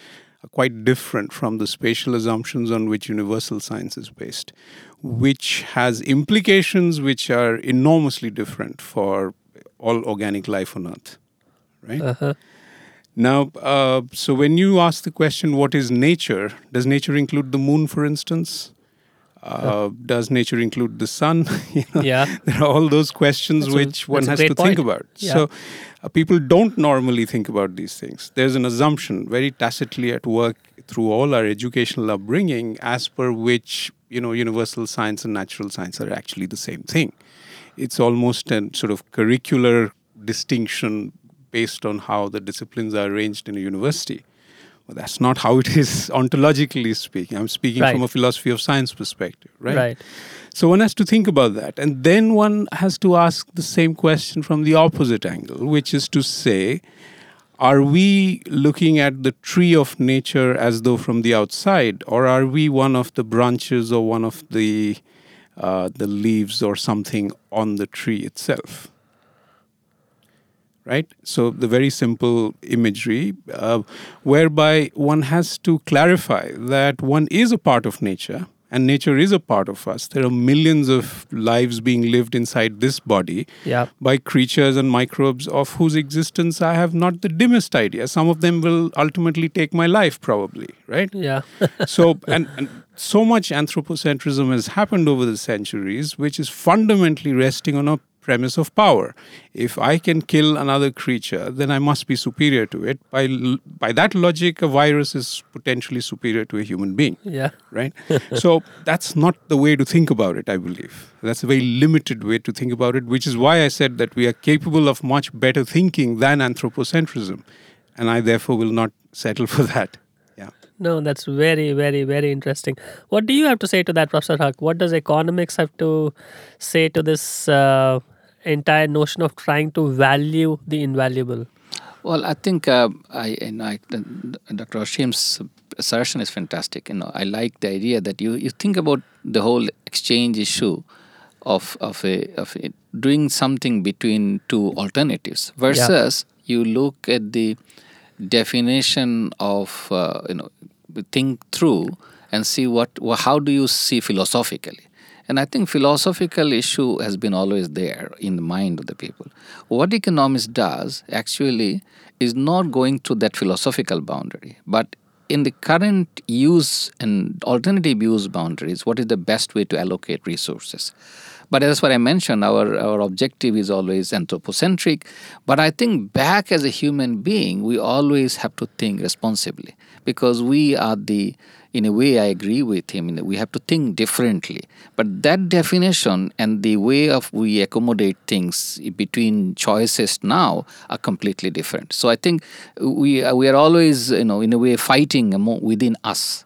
[SPEAKER 2] are quite different from the spatial assumptions on which universal science is based, which has implications which are enormously different for all organic life on Earth. right?
[SPEAKER 1] Uh-huh.
[SPEAKER 2] Now, uh, so when you ask the question, what is nature? Does nature include the moon, for instance? Uh, does nature include the sun? you know,
[SPEAKER 1] Yeah.
[SPEAKER 2] there are all those questions
[SPEAKER 1] That's a-
[SPEAKER 2] which one has to
[SPEAKER 1] great
[SPEAKER 2] think about.
[SPEAKER 1] Yeah.
[SPEAKER 2] So, uh, people don't normally think about these things. There's an assumption very tacitly at work through all our educational upbringing, as per which you know universal science and natural science are actually the same thing. It's almost a sort of curricular distinction based on how the disciplines are arranged in a university. Well, that's not how it is ontologically speaking. I'm speaking
[SPEAKER 1] Right.
[SPEAKER 2] from a philosophy of science perspective, right?
[SPEAKER 1] Right.
[SPEAKER 2] So one has to think about that. And then one has to ask the same question from the opposite angle, which is to say, are we looking at the tree of nature as though from the outside, or are we one of the branches or one of the uh, the leaves or something on the tree itself? Right? So, the very simple imagery uh, whereby one has to clarify that one is a part of nature and nature is a part of us. There are millions of lives being lived inside this body
[SPEAKER 1] Yeah.
[SPEAKER 2] by creatures and microbes of whose existence I have not the dimmest idea. Some of them will ultimately take my life, probably, right?
[SPEAKER 1] Yeah.
[SPEAKER 2] so and, and so much anthropocentrism has happened over the centuries which is fundamentally resting on a premise of power. If i can kill another creature then i must be superior to it. By by that logic a virus is potentially superior to a human being.
[SPEAKER 1] Yeah.
[SPEAKER 2] right? So that's not the way to think about it i believe. That's a very limited way to think about it which is why i said that we are capable of much better thinking than anthropocentrism. And i therefore will not settle for that. Yeah.
[SPEAKER 1] No, that's very, very, very interesting. What do you have to say to that, Professor Haque? What does economics have to say to this uh, entire notion of trying to value the invaluable?
[SPEAKER 3] Well, I think uh, I, you know, I, Dr. Aseem's assertion is fantastic. You know, I like the idea that you, you think about the whole exchange issue of of a of a, doing something between two alternatives versus you look at the definition of uh, you know think through and see what wha- how do you see philosophically and I think philosophical issue has been always there in the mind of the people. What economics does actually is not going to that philosophical boundary, but in the current use and alternative use boundaries, what is the best way to allocate resources? But that's what I mentioned. Our our objective is always anthropocentric. But I think back as a human being, we always have to think responsibly because we are the in a way, I agree with him. We have to think differently. But that definition and the way of we accommodate things between choices now are completely different. So I think we we are always, you know, in a way, fighting within us.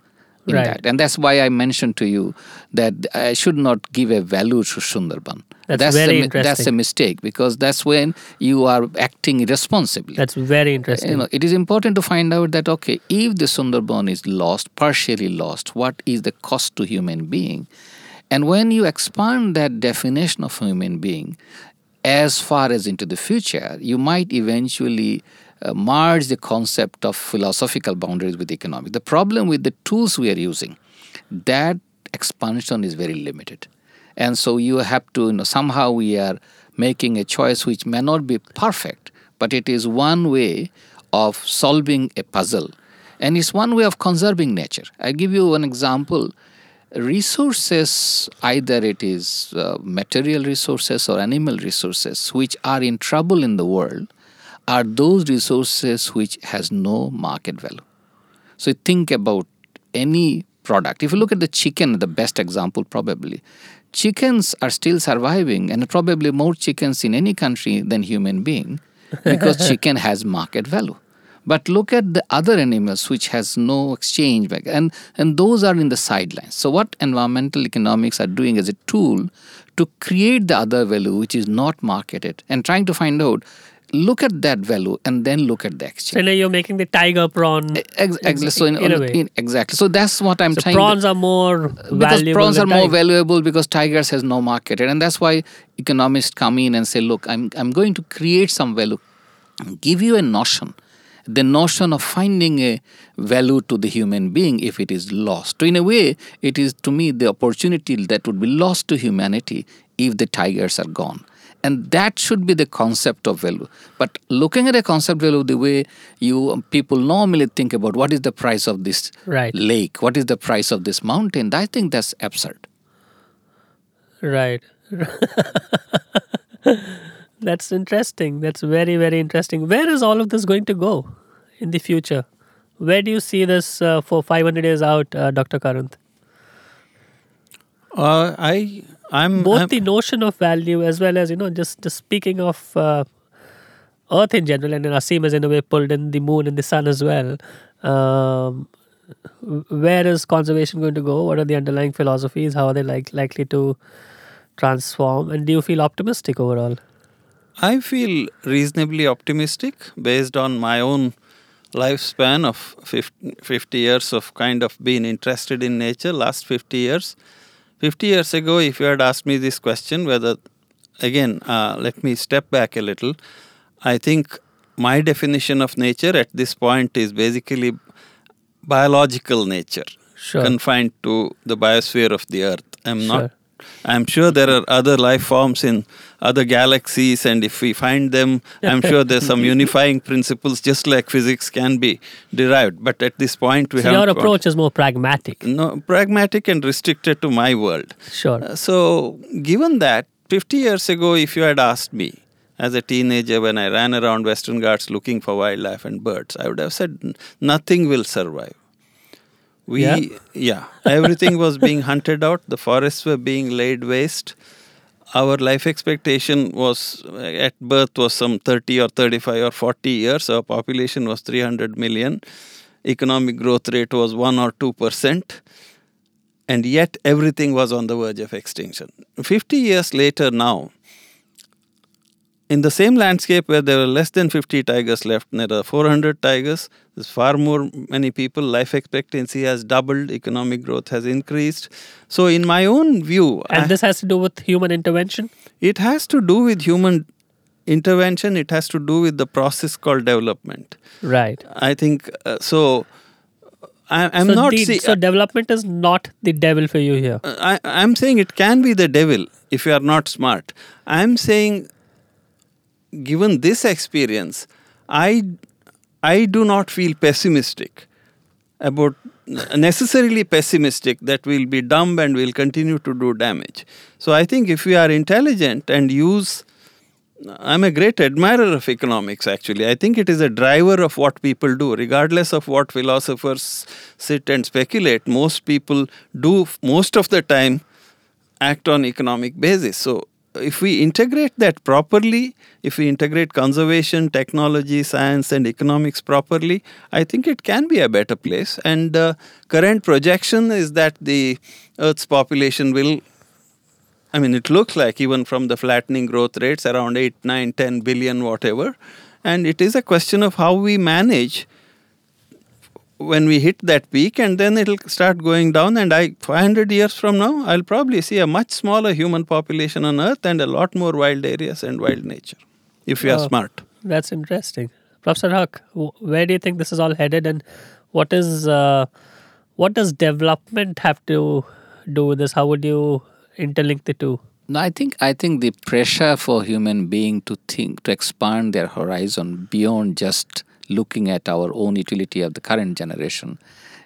[SPEAKER 3] In
[SPEAKER 1] Right.
[SPEAKER 3] that. And that's why I mentioned to you that I should not give a value to Sundarban.
[SPEAKER 1] That's
[SPEAKER 3] a,
[SPEAKER 1] very
[SPEAKER 3] mi- That's a mistake because that's when you are acting irresponsibly
[SPEAKER 1] That's very interesting.
[SPEAKER 3] you know, it is important to find out that okay, if the Sundarban is lost, partially lost, what is the cost to human being? And when you expand that definition of human being as far as into the future, you might eventually uh, merge the concept of philosophical boundaries with economic. The problem with the tools we are using, that expansion is very limited. And so you have to, you know, somehow we are making a choice which may not be perfect, but it is one way of solving a puzzle. And it's one way of conserving nature. I give you one example. Resources, either it is uh, material resources or animal resources, which are in trouble in the world, are those resources which has no market value. So think about any product. If you look at the chicken, the best example probably, chickens are still surviving, and probably more chickens in any country than human being, because chicken has market value. But look at the other animals which has no exchange back, and and those are in the sidelines. So what environmental economics are doing as a tool to create the other value which is not marketed, and trying to find out. Look at that value and then look at the exchange.
[SPEAKER 1] so now you're making the tiger prawn.
[SPEAKER 3] Ex- exactly. So in,
[SPEAKER 1] in a way.
[SPEAKER 3] in- exactly. So that's what I'm trying.
[SPEAKER 1] So
[SPEAKER 3] trying.
[SPEAKER 1] prawns are more
[SPEAKER 3] because
[SPEAKER 1] valuable.
[SPEAKER 3] prawns are
[SPEAKER 1] than
[SPEAKER 3] more valuable because tigers has no market, and that's why economists come in and say, "Look, I'm I'm going to create some value, give you a notion, the notion of finding a value to the human being if it is lost. So in a way, it is to me the opportunity that would be lost to humanity if the tigers are gone." And that should be the concept of value but looking at a concept value the way you people normally think about what is the price of this
[SPEAKER 1] Right.
[SPEAKER 3] lake what is the price of this mountain i think that's absurd
[SPEAKER 1] Right. That's interesting. That's very, very interesting. Where is all of this going to go in the future? Where do you see this uh, for 500 years out, uh, Dr. Karanth?
[SPEAKER 4] Uh, I I'm
[SPEAKER 1] Both
[SPEAKER 4] I'm-
[SPEAKER 1] the notion of value as well as, you know, just, just speaking of uh, Earth in general, and then Aseem has in a way pulled in the moon and the sun as well. Um, where is conservation going to go? What are the underlying philosophies? How are they like likely to transform? And do you feel optimistic overall?
[SPEAKER 4] I feel reasonably optimistic based on my own lifespan of 50, 50 years of kind of being interested in nature, last 50 years. 50 years ago, if you had asked me this question, whether, again, uh, let me step back a little. I think my definition of nature at this point is basically biological nature,
[SPEAKER 1] Sure.
[SPEAKER 4] confined to the biosphere of the earth. I'm
[SPEAKER 1] Sure.
[SPEAKER 4] not I'm sure there are other life forms in other galaxies, and if we find them, I'm sure there's some unifying principles, just like physics can be derived. But at this point, we
[SPEAKER 1] So
[SPEAKER 4] have
[SPEAKER 1] your approach is more pragmatic.
[SPEAKER 4] no pragmatic and restricted to my world.
[SPEAKER 1] Sure.
[SPEAKER 4] Uh, so, given that, 50 years ago, if you had asked me as a teenager when I ran around Western Ghats looking for wildlife and birds, I would have said nothing will survive. We,
[SPEAKER 1] Yeah?
[SPEAKER 4] yeah, everything was being hunted out, the forests were being laid waste. Our life expectation was at birth was some 30 or 35 or 40 years. Our population was 300 million. Economic growth rate was 1 or 2 percent and yet everything was on the verge of extinction. 50 years later, now, in the same landscape where there were less than 50 tigers left, there are 400 tigers. There's far more many people. Life expectancy has doubled. Economic growth has increased. So, in my own view,
[SPEAKER 1] And
[SPEAKER 4] I-
[SPEAKER 1] this has to do with human intervention?
[SPEAKER 4] it has to do with human intervention. It has to do with the process called development.
[SPEAKER 1] Right.
[SPEAKER 4] I think uh, so. I, I'm
[SPEAKER 1] so,
[SPEAKER 4] not
[SPEAKER 1] the-
[SPEAKER 4] see-
[SPEAKER 1] so development is not the devil for you here.
[SPEAKER 4] I, I'm saying it can be the devil if you are not smart. I'm saying, given this experience, I, I do not feel pessimistic about necessarily pessimistic that we'll be dumb and we will continue to do damage. So I think if we are intelligent and use I'm a great admirer of economics, actually. I think it is a driver of what people do, regardless of what philosophers sit and speculate. Most people do, most of the time, act on economic basis. So, if we integrate that properly, if we integrate conservation, technology, science, and economics properly, I think it can be a better place. And uh, current projection is that the Earth's population will I mean, it looks like even from the flattening growth rates around 8, 9, 10 billion, whatever. And it is a question of how we manage when we hit that peak and then it'll start going down. And I, 500 years from now, I'll probably see a much smaller human population on Earth and a lot more wild areas and wild nature if we are
[SPEAKER 1] Oh.
[SPEAKER 4] smart.
[SPEAKER 1] That's interesting. Professor Haque, where do you think this is all headed and what is uh, what does development have to do with this? How would you interlink the two?
[SPEAKER 3] No, I think I think the pressure for human being to think to expand their horizon beyond just looking at our own utility of the current generation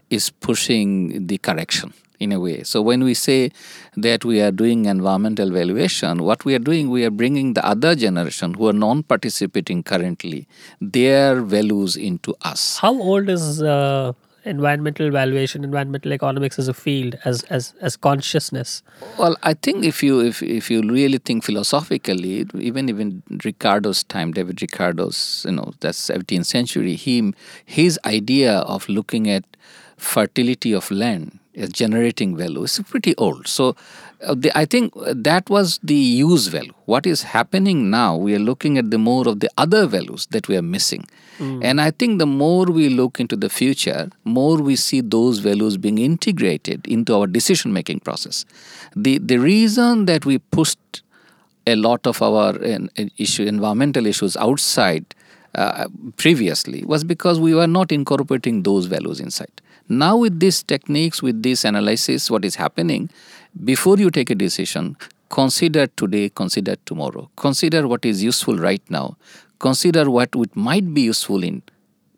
[SPEAKER 3] is pushing the correction in a way. So when we say that we are doing environmental valuation, what we are doing, we are bringing the other generation who are non-participating currently, their values into us.
[SPEAKER 1] How old is uh, environmental valuation, environmental economics as a field, as as as consciousness?
[SPEAKER 3] Well, I think if you if if you really think philosophically, even even Ricardo's time, David Ricardo's, you know, that's 17th century. He his idea of looking at fertility of land as generating value is pretty old. So, I think that was the use value. What is happening now? We are looking at the more of the other values that we are missing. And I think the more we look into the future, more we see those values being integrated into our decision making process. The, the reason that we pushed a lot of our uh, issue, environmental issues outside uh, previously was because we were not incorporating those values inside. Now, with these techniques, with this analysis, what is happening, before you take a decision, consider today, consider tomorrow. Consider what is useful right now. Consider what it might be useful in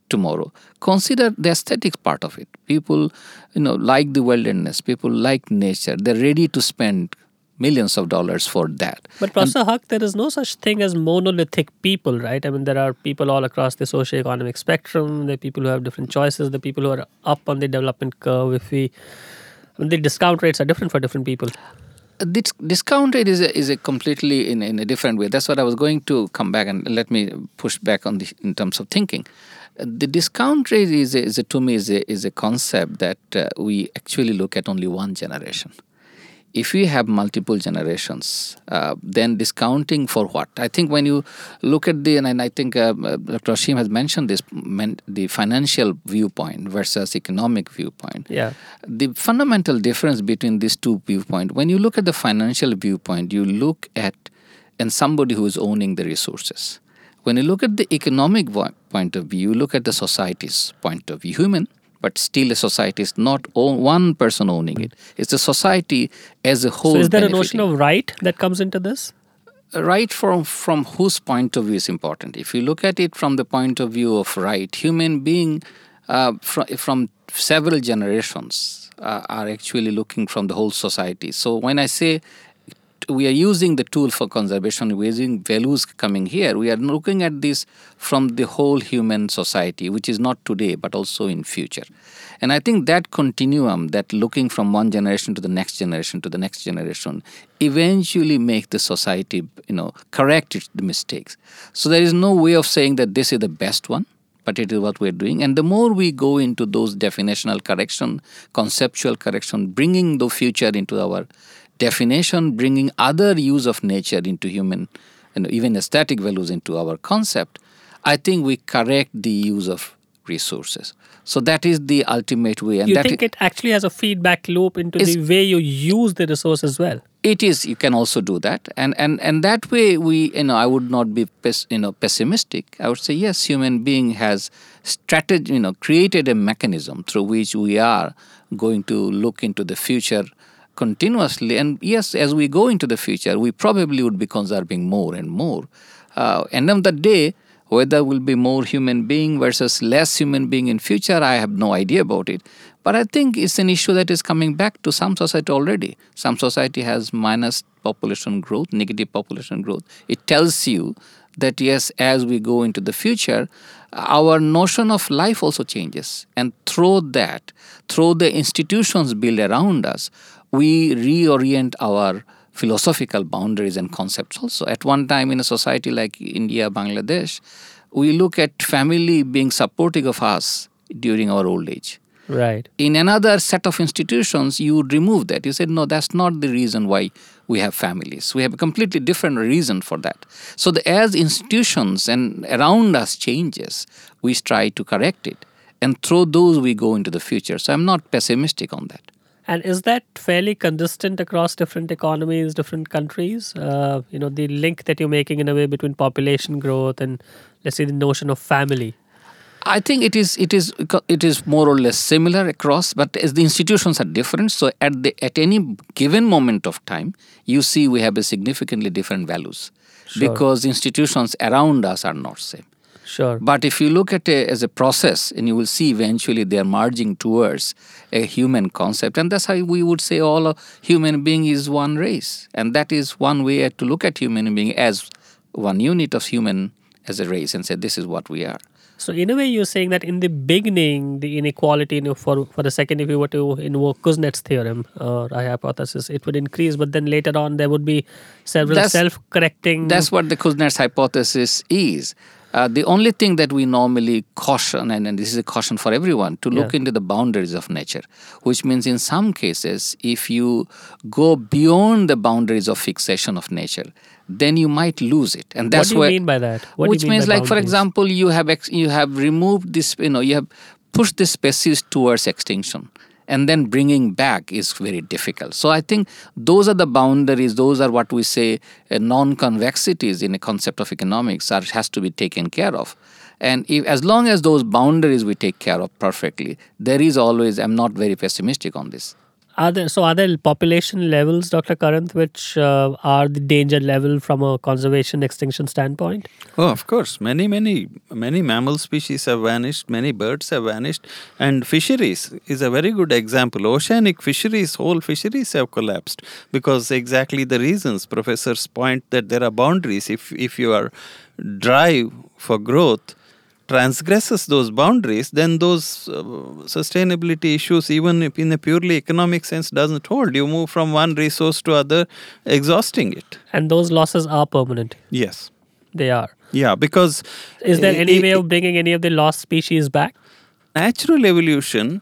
[SPEAKER 3] tomorrow. Consider the aesthetic part of it. People, you know, like the wilderness. People like nature. They're ready to spend millions of dollars for that.
[SPEAKER 1] But Professor Haque, there is no such thing as monolithic people, right? I mean, there are people all across the socio-economic spectrum. There are people who have different choices. The people who are up on the development curve. If we, I mean, the discount rates are different for different people
[SPEAKER 3] this discount rate is a, is a completely in, in a different way. That's what I was going to come back and let me push back on the in terms of thinking. The discount rate is, a, is a, to me is a, is a concept that uh, we actually look at only one generation if we have multiple generations, uh, then discounting for what? I think when you look at the, and I think uh, uh Dr. Aseem has mentioned this, the financial viewpoint versus economic viewpoint.
[SPEAKER 1] Yeah.
[SPEAKER 3] The fundamental difference between these two viewpoints, when you look at the financial viewpoint, you look at and somebody who is owning the resources. When you look at the economic point of view, you look at the society's point of view, human but still a society is not one person owning it. It's a society as a whole. So
[SPEAKER 1] is there benefiting. a notion of right that comes into this?
[SPEAKER 3] Right from from whose point of view is important. If you look at it from the point of view of right, human being uh, from from several generations uh, are actually looking from the whole society. So when I say we are using the tool for conservation, we're using values coming here. We are looking at this from the whole human society, which is not today but also in future. And I think that continuum, that looking from one generation to the next generation to the next generation, eventually make the society, you know, correct the mistakes. So there is no way of saying that this is the best one but it is what we're doing. And the more we go into those definitional correction, conceptual correction, bringing the future into our definition, bringing other use of nature into human and even aesthetic values into our concept, I think we correct the use of resources. So that is the ultimate way.
[SPEAKER 1] And you think it actually has a feedback loop into the way you use the resource as well?
[SPEAKER 3] It is. You can also do that, and and and that way we, you know, I would not be, pes, you know, pessimistic. I would say yes, human being has strategy, you know, created a mechanism through which we are going to look into the future continuously. And yes, as we go into the future, we probably would be conserving more and more. Uh, end of the day, whether will be more human being versus less human being in future, I have no idea about it. But I think it's an issue that is coming back to some society already. Some society has minus population growth, negative population growth. It tells you that yes, as we go into the future, our notion of life also changes. And through that, through the institutions built around us, we reorient our philosophical boundaries and concepts also. At one time in a society like India, Bangladesh, we look at family being supportive of us during our old age.
[SPEAKER 1] Right.
[SPEAKER 3] In another set of institutions, you would remove that. You said, no, that's not the reason why we have families. We have a completely different reason for that. So, the, as institutions and around us changes, we try to correct it. And through those, we go into the future. So, I'm not pessimistic on that.
[SPEAKER 1] And is that fairly consistent across different economies, different countries? Uh, you know, the link that you're making in a way between population growth and, let's say, the notion of family.
[SPEAKER 3] I think it is it is it is more or less similar across, but as the institutions are different, so at the at any given moment of time, you see we have a significantly different values sure. because institutions around us are not same.
[SPEAKER 1] Sure.
[SPEAKER 3] But if you look at it as a process, and you will see eventually they are merging towards a human concept, and that's how we would say all a human being is one race, and that is one way to look at human being as one unit of human as a race, and say this is what we are.
[SPEAKER 1] So in a way, you're saying that in the beginning, the inequality, you know, for for the second, if you were to invoke Kuznets theorem or a hypothesis, it would increase, but then later on there would be several that's, self-correcting.
[SPEAKER 3] That's what the Kuznets hypothesis is. Uh, the only thing that we normally caution, and, and, this is a caution for everyone, to look yeah. into the boundaries of nature, which means in some cases, if you go beyond the boundaries of fixation of nature, then you might lose it,
[SPEAKER 1] and that's what do you
[SPEAKER 3] where,
[SPEAKER 1] mean by that. What
[SPEAKER 3] which
[SPEAKER 1] mean
[SPEAKER 3] means, like for example, you have ex- you have removed this, you know, you have pushed the species towards extinction and then bringing back is very difficult. So I think those are the boundaries. Those are what we say uh, non-convexities in a concept of economics are has to be taken care of. And if, as long as those boundaries we take care of perfectly, there is always. I'm not very pessimistic on this.
[SPEAKER 1] Are there so are there population levels, Dr. Karanth, which uh, are the danger level from a conservation extinction standpoint?
[SPEAKER 4] Oh, of course. Many, many, many mammal species have vanished. Many birds have vanished, and fisheries is a very good example. Oceanic fisheries, whole fisheries have collapsed because exactly the reasons professors point that there are boundaries. If if you are drive for growth transgresses those boundaries, then those uh, sustainability issues, even in a purely economic sense, doesn't hold. You move from one resource to other, exhausting it.
[SPEAKER 1] And those losses are permanent.
[SPEAKER 4] Yes,
[SPEAKER 1] they are.
[SPEAKER 4] Yeah, because
[SPEAKER 1] is there any way of bringing any of the lost species back?
[SPEAKER 4] Natural evolution.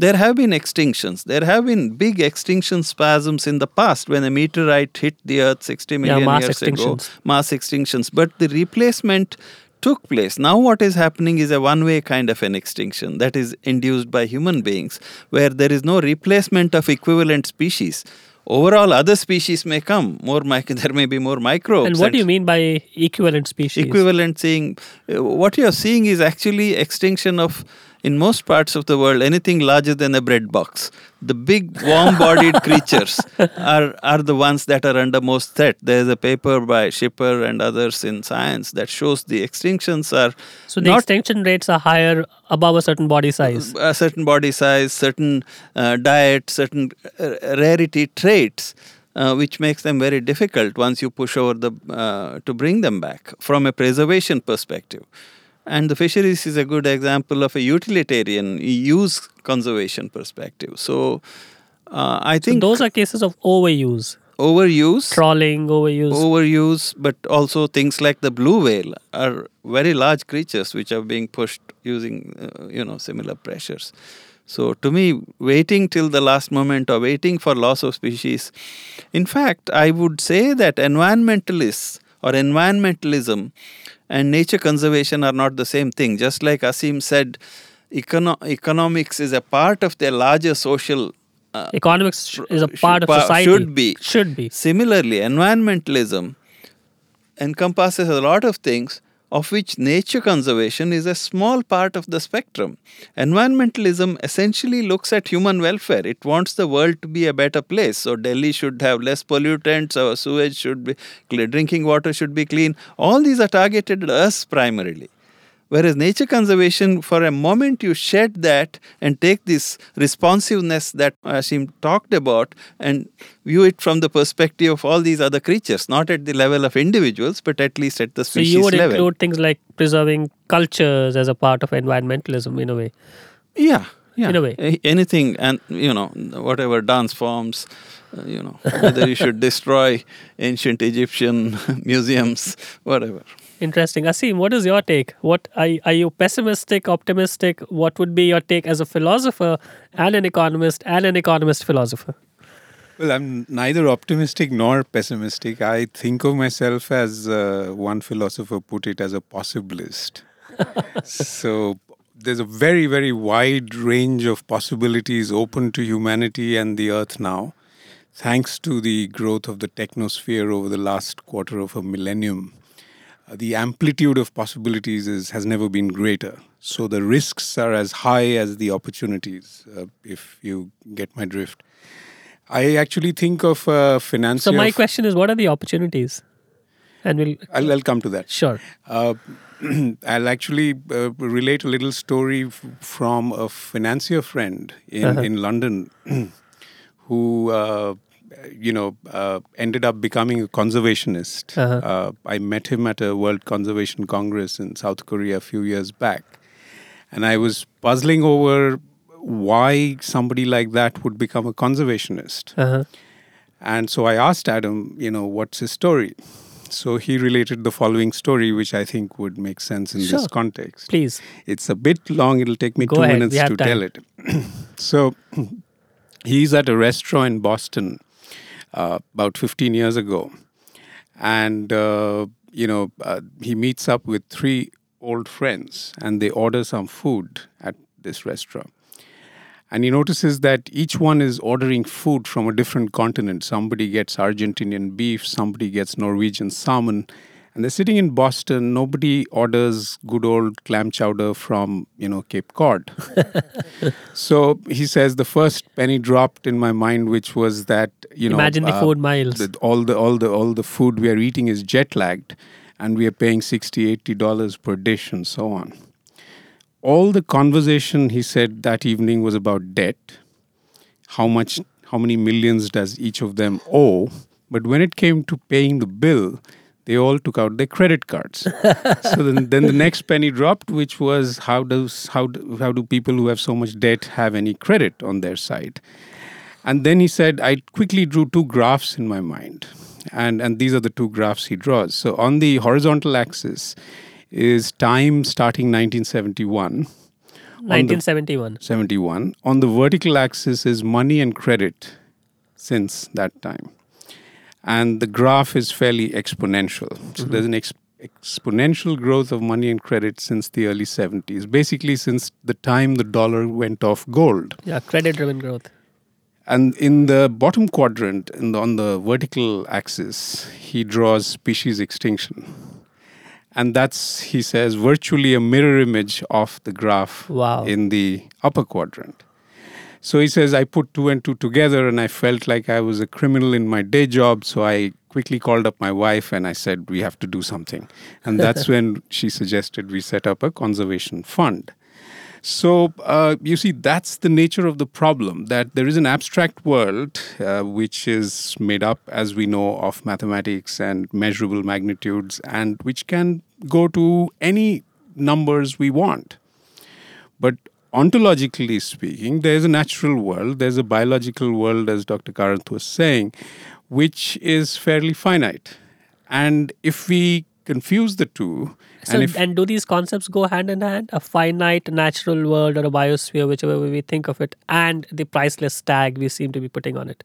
[SPEAKER 4] There have been extinctions. There have been big extinction spasms in the past when a meteorite hit the Earth 60 million
[SPEAKER 1] yeah,
[SPEAKER 4] years
[SPEAKER 1] ago.
[SPEAKER 4] Mass extinctions. But the replacement took place. Now, what is happening is a one way kind of an extinction that is induced by human beings, where there is no replacement of equivalent species. Overall, other species may come. More, there may be more microbes.
[SPEAKER 1] And what and do you mean by equivalent species?
[SPEAKER 4] Equivalent, saying uh, what you are seeing is actually extinction of in most parts of the world, anything larger than a bread box, the big warm-bodied creatures are are the ones that are under most threat. There is a paper by Schipper and others in Science that shows the extinctions are
[SPEAKER 1] so the extinction rates are higher above a certain body size.
[SPEAKER 4] A certain body size, certain uh, diet, certain uh, rarity traits. Uh, which makes them very difficult once you push over the uh, to bring them back from a preservation perspective. And the fisheries is a good example of a utilitarian use conservation perspective. So uh, I think
[SPEAKER 1] so those are cases of overuse.
[SPEAKER 4] Overuse,
[SPEAKER 1] trawling, overuse,
[SPEAKER 4] overuse, but also things like the blue whale are very large creatures which are being pushed using uh, you know similar pressures. So to me, waiting till the last moment or waiting for loss of species, in fact, I would say that environmentalists or environmentalism and nature conservation are not the same thing. Just like Aseem said, econo- economics is a part of their larger social.
[SPEAKER 1] Uh, economics is a part of society.
[SPEAKER 4] Should be.
[SPEAKER 1] Should be.
[SPEAKER 4] Similarly, environmentalism encompasses a lot of things of which nature conservation is a small part of the spectrum. Environmentalism essentially looks at human welfare. It wants the world to be a better place. So Delhi should have less pollutants, our sewage should be clean, drinking water should be clean. All these are targeted at us primarily. Whereas nature conservation, for a moment, you shed that and take this responsiveness that Aseem talked about and view it from the perspective of all these other creatures, not at the level of individuals, but at least at the species
[SPEAKER 1] level. So you would
[SPEAKER 4] level.
[SPEAKER 1] include things like preserving cultures as a part of environmentalism in a way.
[SPEAKER 4] Yeah, yeah.
[SPEAKER 1] In a way,
[SPEAKER 4] anything, and you know, whatever dance forms. Uh, you know, whether you should destroy ancient Egyptian museums, whatever.
[SPEAKER 1] Interesting. Aseem, what is your take? What are, are you pessimistic, optimistic? What would be your take as a philosopher and an economist and an economist philosopher?
[SPEAKER 2] Well, I'm neither optimistic nor pessimistic. I think of myself as uh, one philosopher put it as a possibilist. so there's a very, very wide range of possibilities open to humanity and the earth now, thanks to the growth of the technosphere over the last quarter of a millennium. The amplitude of possibilities is, has never been greater. So the risks are as high as the opportunities, uh, if you get my drift. I actually think of uh, financial.
[SPEAKER 1] So my question is, what are the opportunities? And we'll.
[SPEAKER 2] I'll, I'll come to that.
[SPEAKER 1] Sure. Uh,
[SPEAKER 2] I'll actually uh, relate a little story f- from a financier friend in, uh-huh. in London who uh, you know, uh, ended up becoming a conservationist. Uh-huh. Uh, I met him at a World Conservation Congress in South Korea a few years back. And I was puzzling over why somebody like that would become a conservationist. Uh-huh. And so I asked Adam, you know, what's his story? So he related the following story, which I think would make sense in sure. this context.
[SPEAKER 1] Please.
[SPEAKER 2] It's a bit long, it'll take me
[SPEAKER 1] Go
[SPEAKER 2] two
[SPEAKER 1] ahead.
[SPEAKER 2] minutes to
[SPEAKER 1] time.
[SPEAKER 2] tell it. so he's at a restaurant in Boston uh, about 15 years ago. And, uh, you know, uh, he meets up with three old friends and they order some food at this restaurant. And he notices that each one is ordering food from a different continent. Somebody gets Argentinian beef, somebody gets Norwegian salmon, And they're sitting in Boston. Nobody orders good old clam chowder from, you know, Cape Cod. so he says the first penny dropped in my mind, which was that, you know,
[SPEAKER 1] Imagine the
[SPEAKER 2] uh,
[SPEAKER 1] four miles.
[SPEAKER 2] the, all the all the all the food we are eating is jet lagged and we are paying 60 80 dollars per dish and so on all the conversation he said that evening was about debt how much how many millions does each of them owe but when it came to paying the bill they all took out their credit cards so then, then the next penny dropped which was how does how do, how do people who have so much debt have any credit on their side and then he said, I quickly drew two graphs in my mind. And, and these are the two graphs he draws. So on the horizontal axis is time starting 1971. On the-
[SPEAKER 1] 1971.
[SPEAKER 2] 71. On the vertical axis is money and credit since that time. And the graph is fairly exponential. So mm-hmm. there's an ex- exponential growth of money and credit since the early 70s, basically since the time the dollar went off gold.
[SPEAKER 1] Yeah, credit driven growth.
[SPEAKER 2] And in the bottom quadrant, in the, on the vertical axis, he draws species extinction. And that's, he says, virtually a mirror image of the graph
[SPEAKER 1] Wow.
[SPEAKER 2] in the upper quadrant. So he says, I put two and two together and I felt like I was a criminal in my day job. So I quickly called up my wife and I said, We have to do something. And that's when she suggested we set up a conservation fund. So, uh, you see, that's the nature of the problem that there is an abstract world uh, which is made up, as we know, of mathematics and measurable magnitudes, and which can go to any numbers we want. But ontologically speaking, there's a natural world, there's a biological world, as Dr. Karanth was saying, which is fairly finite. And if we confuse the two,
[SPEAKER 1] So,
[SPEAKER 2] and
[SPEAKER 1] and, do these concepts go hand in hand? A finite natural world or a biosphere, whichever way we think of it, and the priceless tag we seem to be putting on it,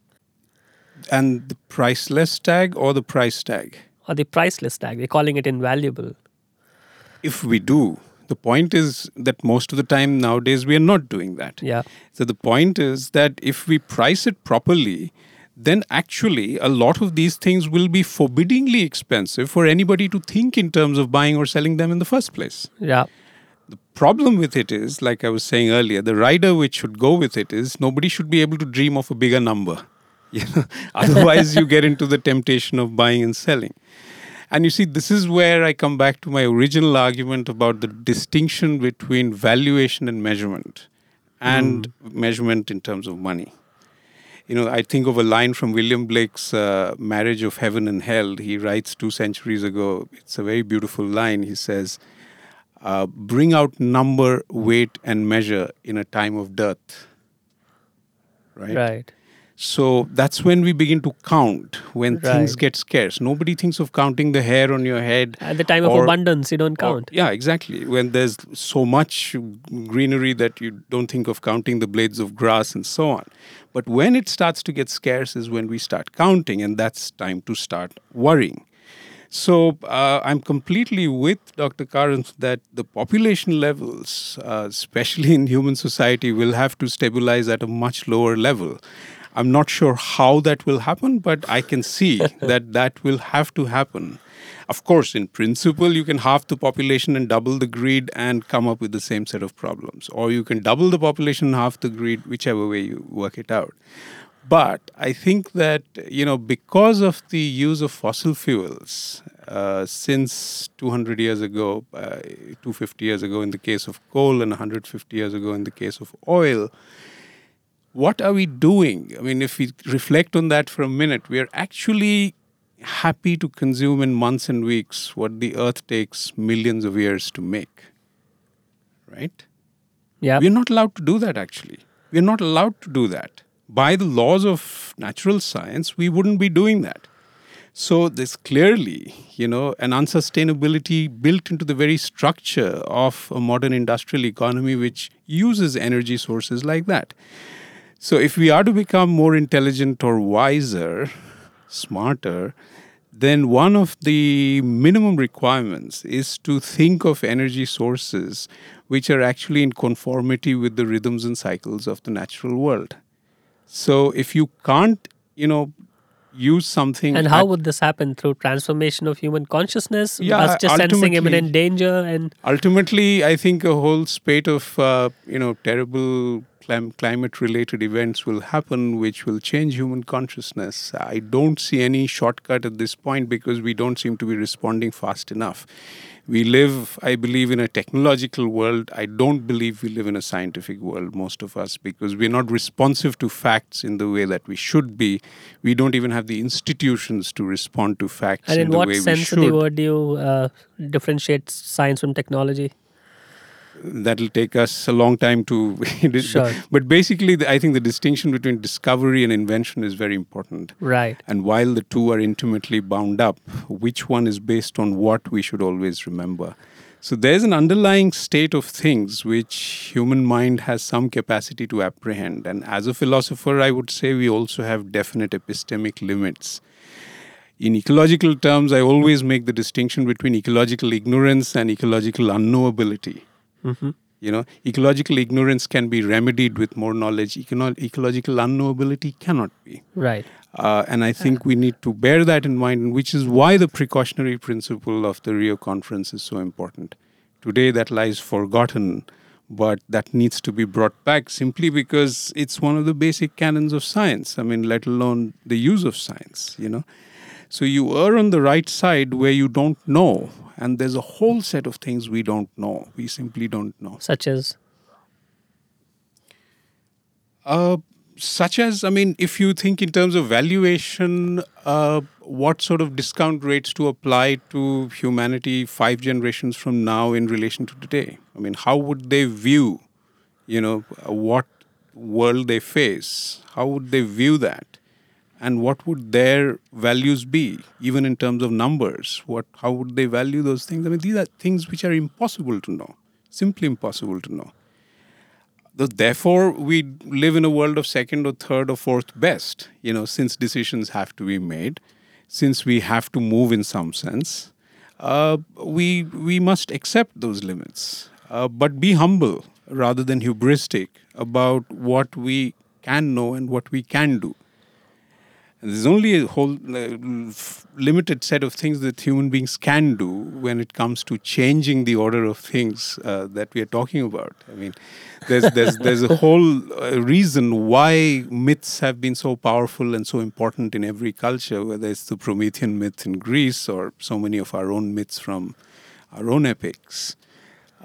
[SPEAKER 2] and the priceless tag or the price tag?
[SPEAKER 1] or the priceless tag, we're calling it invaluable.
[SPEAKER 2] If we do, the point is that most of the time nowadays we are not doing that.
[SPEAKER 1] Yeah.
[SPEAKER 2] So the point is that if we price it properly, then actually a lot of these things will be forbiddingly expensive for anybody to think in terms of buying or selling them in the first place.
[SPEAKER 1] Yeah.
[SPEAKER 2] The problem with it is, like I was saying earlier, the rider which should go with it is nobody should be able to dream of a bigger number. You know? Otherwise, you get into the temptation of buying and selling. And you see, this is where I come back to my original argument about the distinction between valuation and measurement, and measurement in terms of money. You know, I think of a line from William Blake's uh, Marriage of Heaven and Hell. He writes two centuries ago. It's a very beautiful line. He says, uh, Bring out number, weight, and measure in a time of dearth. Right?
[SPEAKER 1] Right.
[SPEAKER 2] So that's when we begin to count when things get scarce. Nobody thinks of counting the hair on your head.
[SPEAKER 1] At the time of abundance, you don't
[SPEAKER 2] or-
[SPEAKER 1] count.
[SPEAKER 2] yeah, exactly. When there's so much greenery that you don't think of counting the blades of grass and so on. But when it starts to get scarce is when we start counting, and that's time to start worrying. So uh, I'm completely with Dr. Karanth that the population levels, uh, especially in human society, will have to stabilize at a much lower level. I'm not sure how that will happen, but I can see that that will have to happen. Of course, in principle, you can halve the population and double the greed and come up with the same set of problems. Or you can double the population and half the greed, whichever way you work it out. But I think that, you know, because of the use of fossil fuels uh, since 200 years ago, uh, 250 years ago in the case of coal, and 150 years ago in the case of oil, what are we doing? I mean, if we reflect on that for a minute, we are actually happy to consume in months and weeks what the earth takes millions of years to make. Right?
[SPEAKER 1] Yeah.
[SPEAKER 2] We're not allowed to do that actually. We're not allowed to do that. By the laws of natural science, we wouldn't be doing that. So there's clearly, you know, an unsustainability built into the very structure of a modern industrial economy which uses energy sources like that. So if we are to become more intelligent or wiser, smarter, then one of the minimum requirements is to think of energy sources which are actually in conformity with the rhythms and cycles of the natural world. So if you can't, you know, use something.
[SPEAKER 1] And how would this happen through transformation of human consciousness?
[SPEAKER 2] Yeah,
[SPEAKER 1] us just sensing imminent danger and
[SPEAKER 2] ultimately, I think a whole spate of uh, you know terrible clim- climate-related events will happen, which will change human consciousness. I don't see any shortcut at this point because we don't seem to be responding fast enough. We live, I believe, in a technological world. I don't believe we live in a scientific world, most of us, because we're not responsive to facts in the way that we should be. We don't even have the institutions to respond to facts
[SPEAKER 1] and
[SPEAKER 2] in,
[SPEAKER 1] in
[SPEAKER 2] the
[SPEAKER 1] what
[SPEAKER 2] way we
[SPEAKER 1] sense
[SPEAKER 2] should.
[SPEAKER 1] of the word do you uh, differentiate science from technology?
[SPEAKER 2] That'll take us a long time to
[SPEAKER 1] Sure.
[SPEAKER 2] but basically the, i think the distinction between discovery and invention is very important
[SPEAKER 1] Right.
[SPEAKER 2] and while the two are intimately bound up which one is based on what we should always remember so there's an underlying state of things which human mind has some capacity to apprehend and as a philosopher i would say we also have definite epistemic limits in ecological terms, I always make the distinction between ecological ignorance and ecological unknowability.
[SPEAKER 1] Hmm
[SPEAKER 2] You know, ecological ignorance can be remedied with more knowledge. Econo- ecological unknowability cannot be.
[SPEAKER 1] Right.
[SPEAKER 2] Uh, and I think we need to bear that in mind, which is why the precautionary principle of the Rio conference is so important. Today, that lies forgotten, but that needs to be brought back simply because it's one of the basic canons of science. I mean, let alone the use of science, you know. So you are on the right side where you don't know, and there's a whole set of things we don't know. We simply don't know.
[SPEAKER 1] Such as
[SPEAKER 2] Uh, such as, I mean, if you think in terms of valuation, uh, what sort of discount rates to apply to humanity five generations from now in relation to today? I mean, how would they view, you know, what world they face? How would they view that? And what would their values be, even in terms of numbers? What, how would they value those things? I mean, these are things which are impossible to know, simply impossible to know. Therefore we live in a world of second or third or fourth best you know since decisions have to be made since we have to move in some sense uh, we we must accept those limits uh, but be humble rather than hubristic about what we can know and what we can do there's only a whole uh, limited set of things that human beings can do when it comes to changing the order of things uh, that we are talking about. I mean, there's there's there's a whole uh, reason why myths have been so powerful and so important in every culture, whether it's the Promethean myth in Greece or so many of our own myths from our own epics.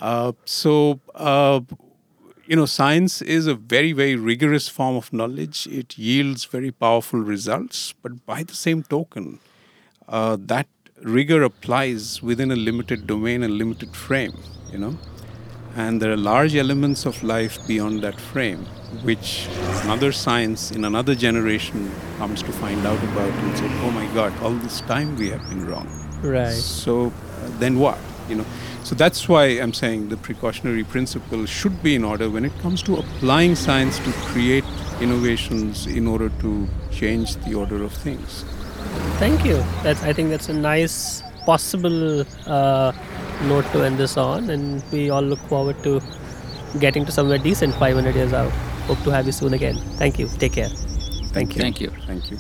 [SPEAKER 2] Uh, so. You know, science is a very, very rigorous form of knowledge. It yields very powerful results, but by the same token, uh, that rigor applies within a limited domain and limited frame, you know. And there are large elements of life beyond that frame, which another science in another generation comes to find out about and say, oh my God, all this time we have been wrong.
[SPEAKER 1] right.
[SPEAKER 2] So uh, then what? You know. So that's why I'm saying the precautionary principle should be in order when it comes to applying science to create innovations in order to change the order of things.
[SPEAKER 1] Thank you. That's I think that's a nice possible uh, note to end this on, and we all look forward to getting to somewhere decent 500 years out. Hope to have you soon again. Thank you. Take care. Thank you.
[SPEAKER 3] Thank you.
[SPEAKER 2] Thank you.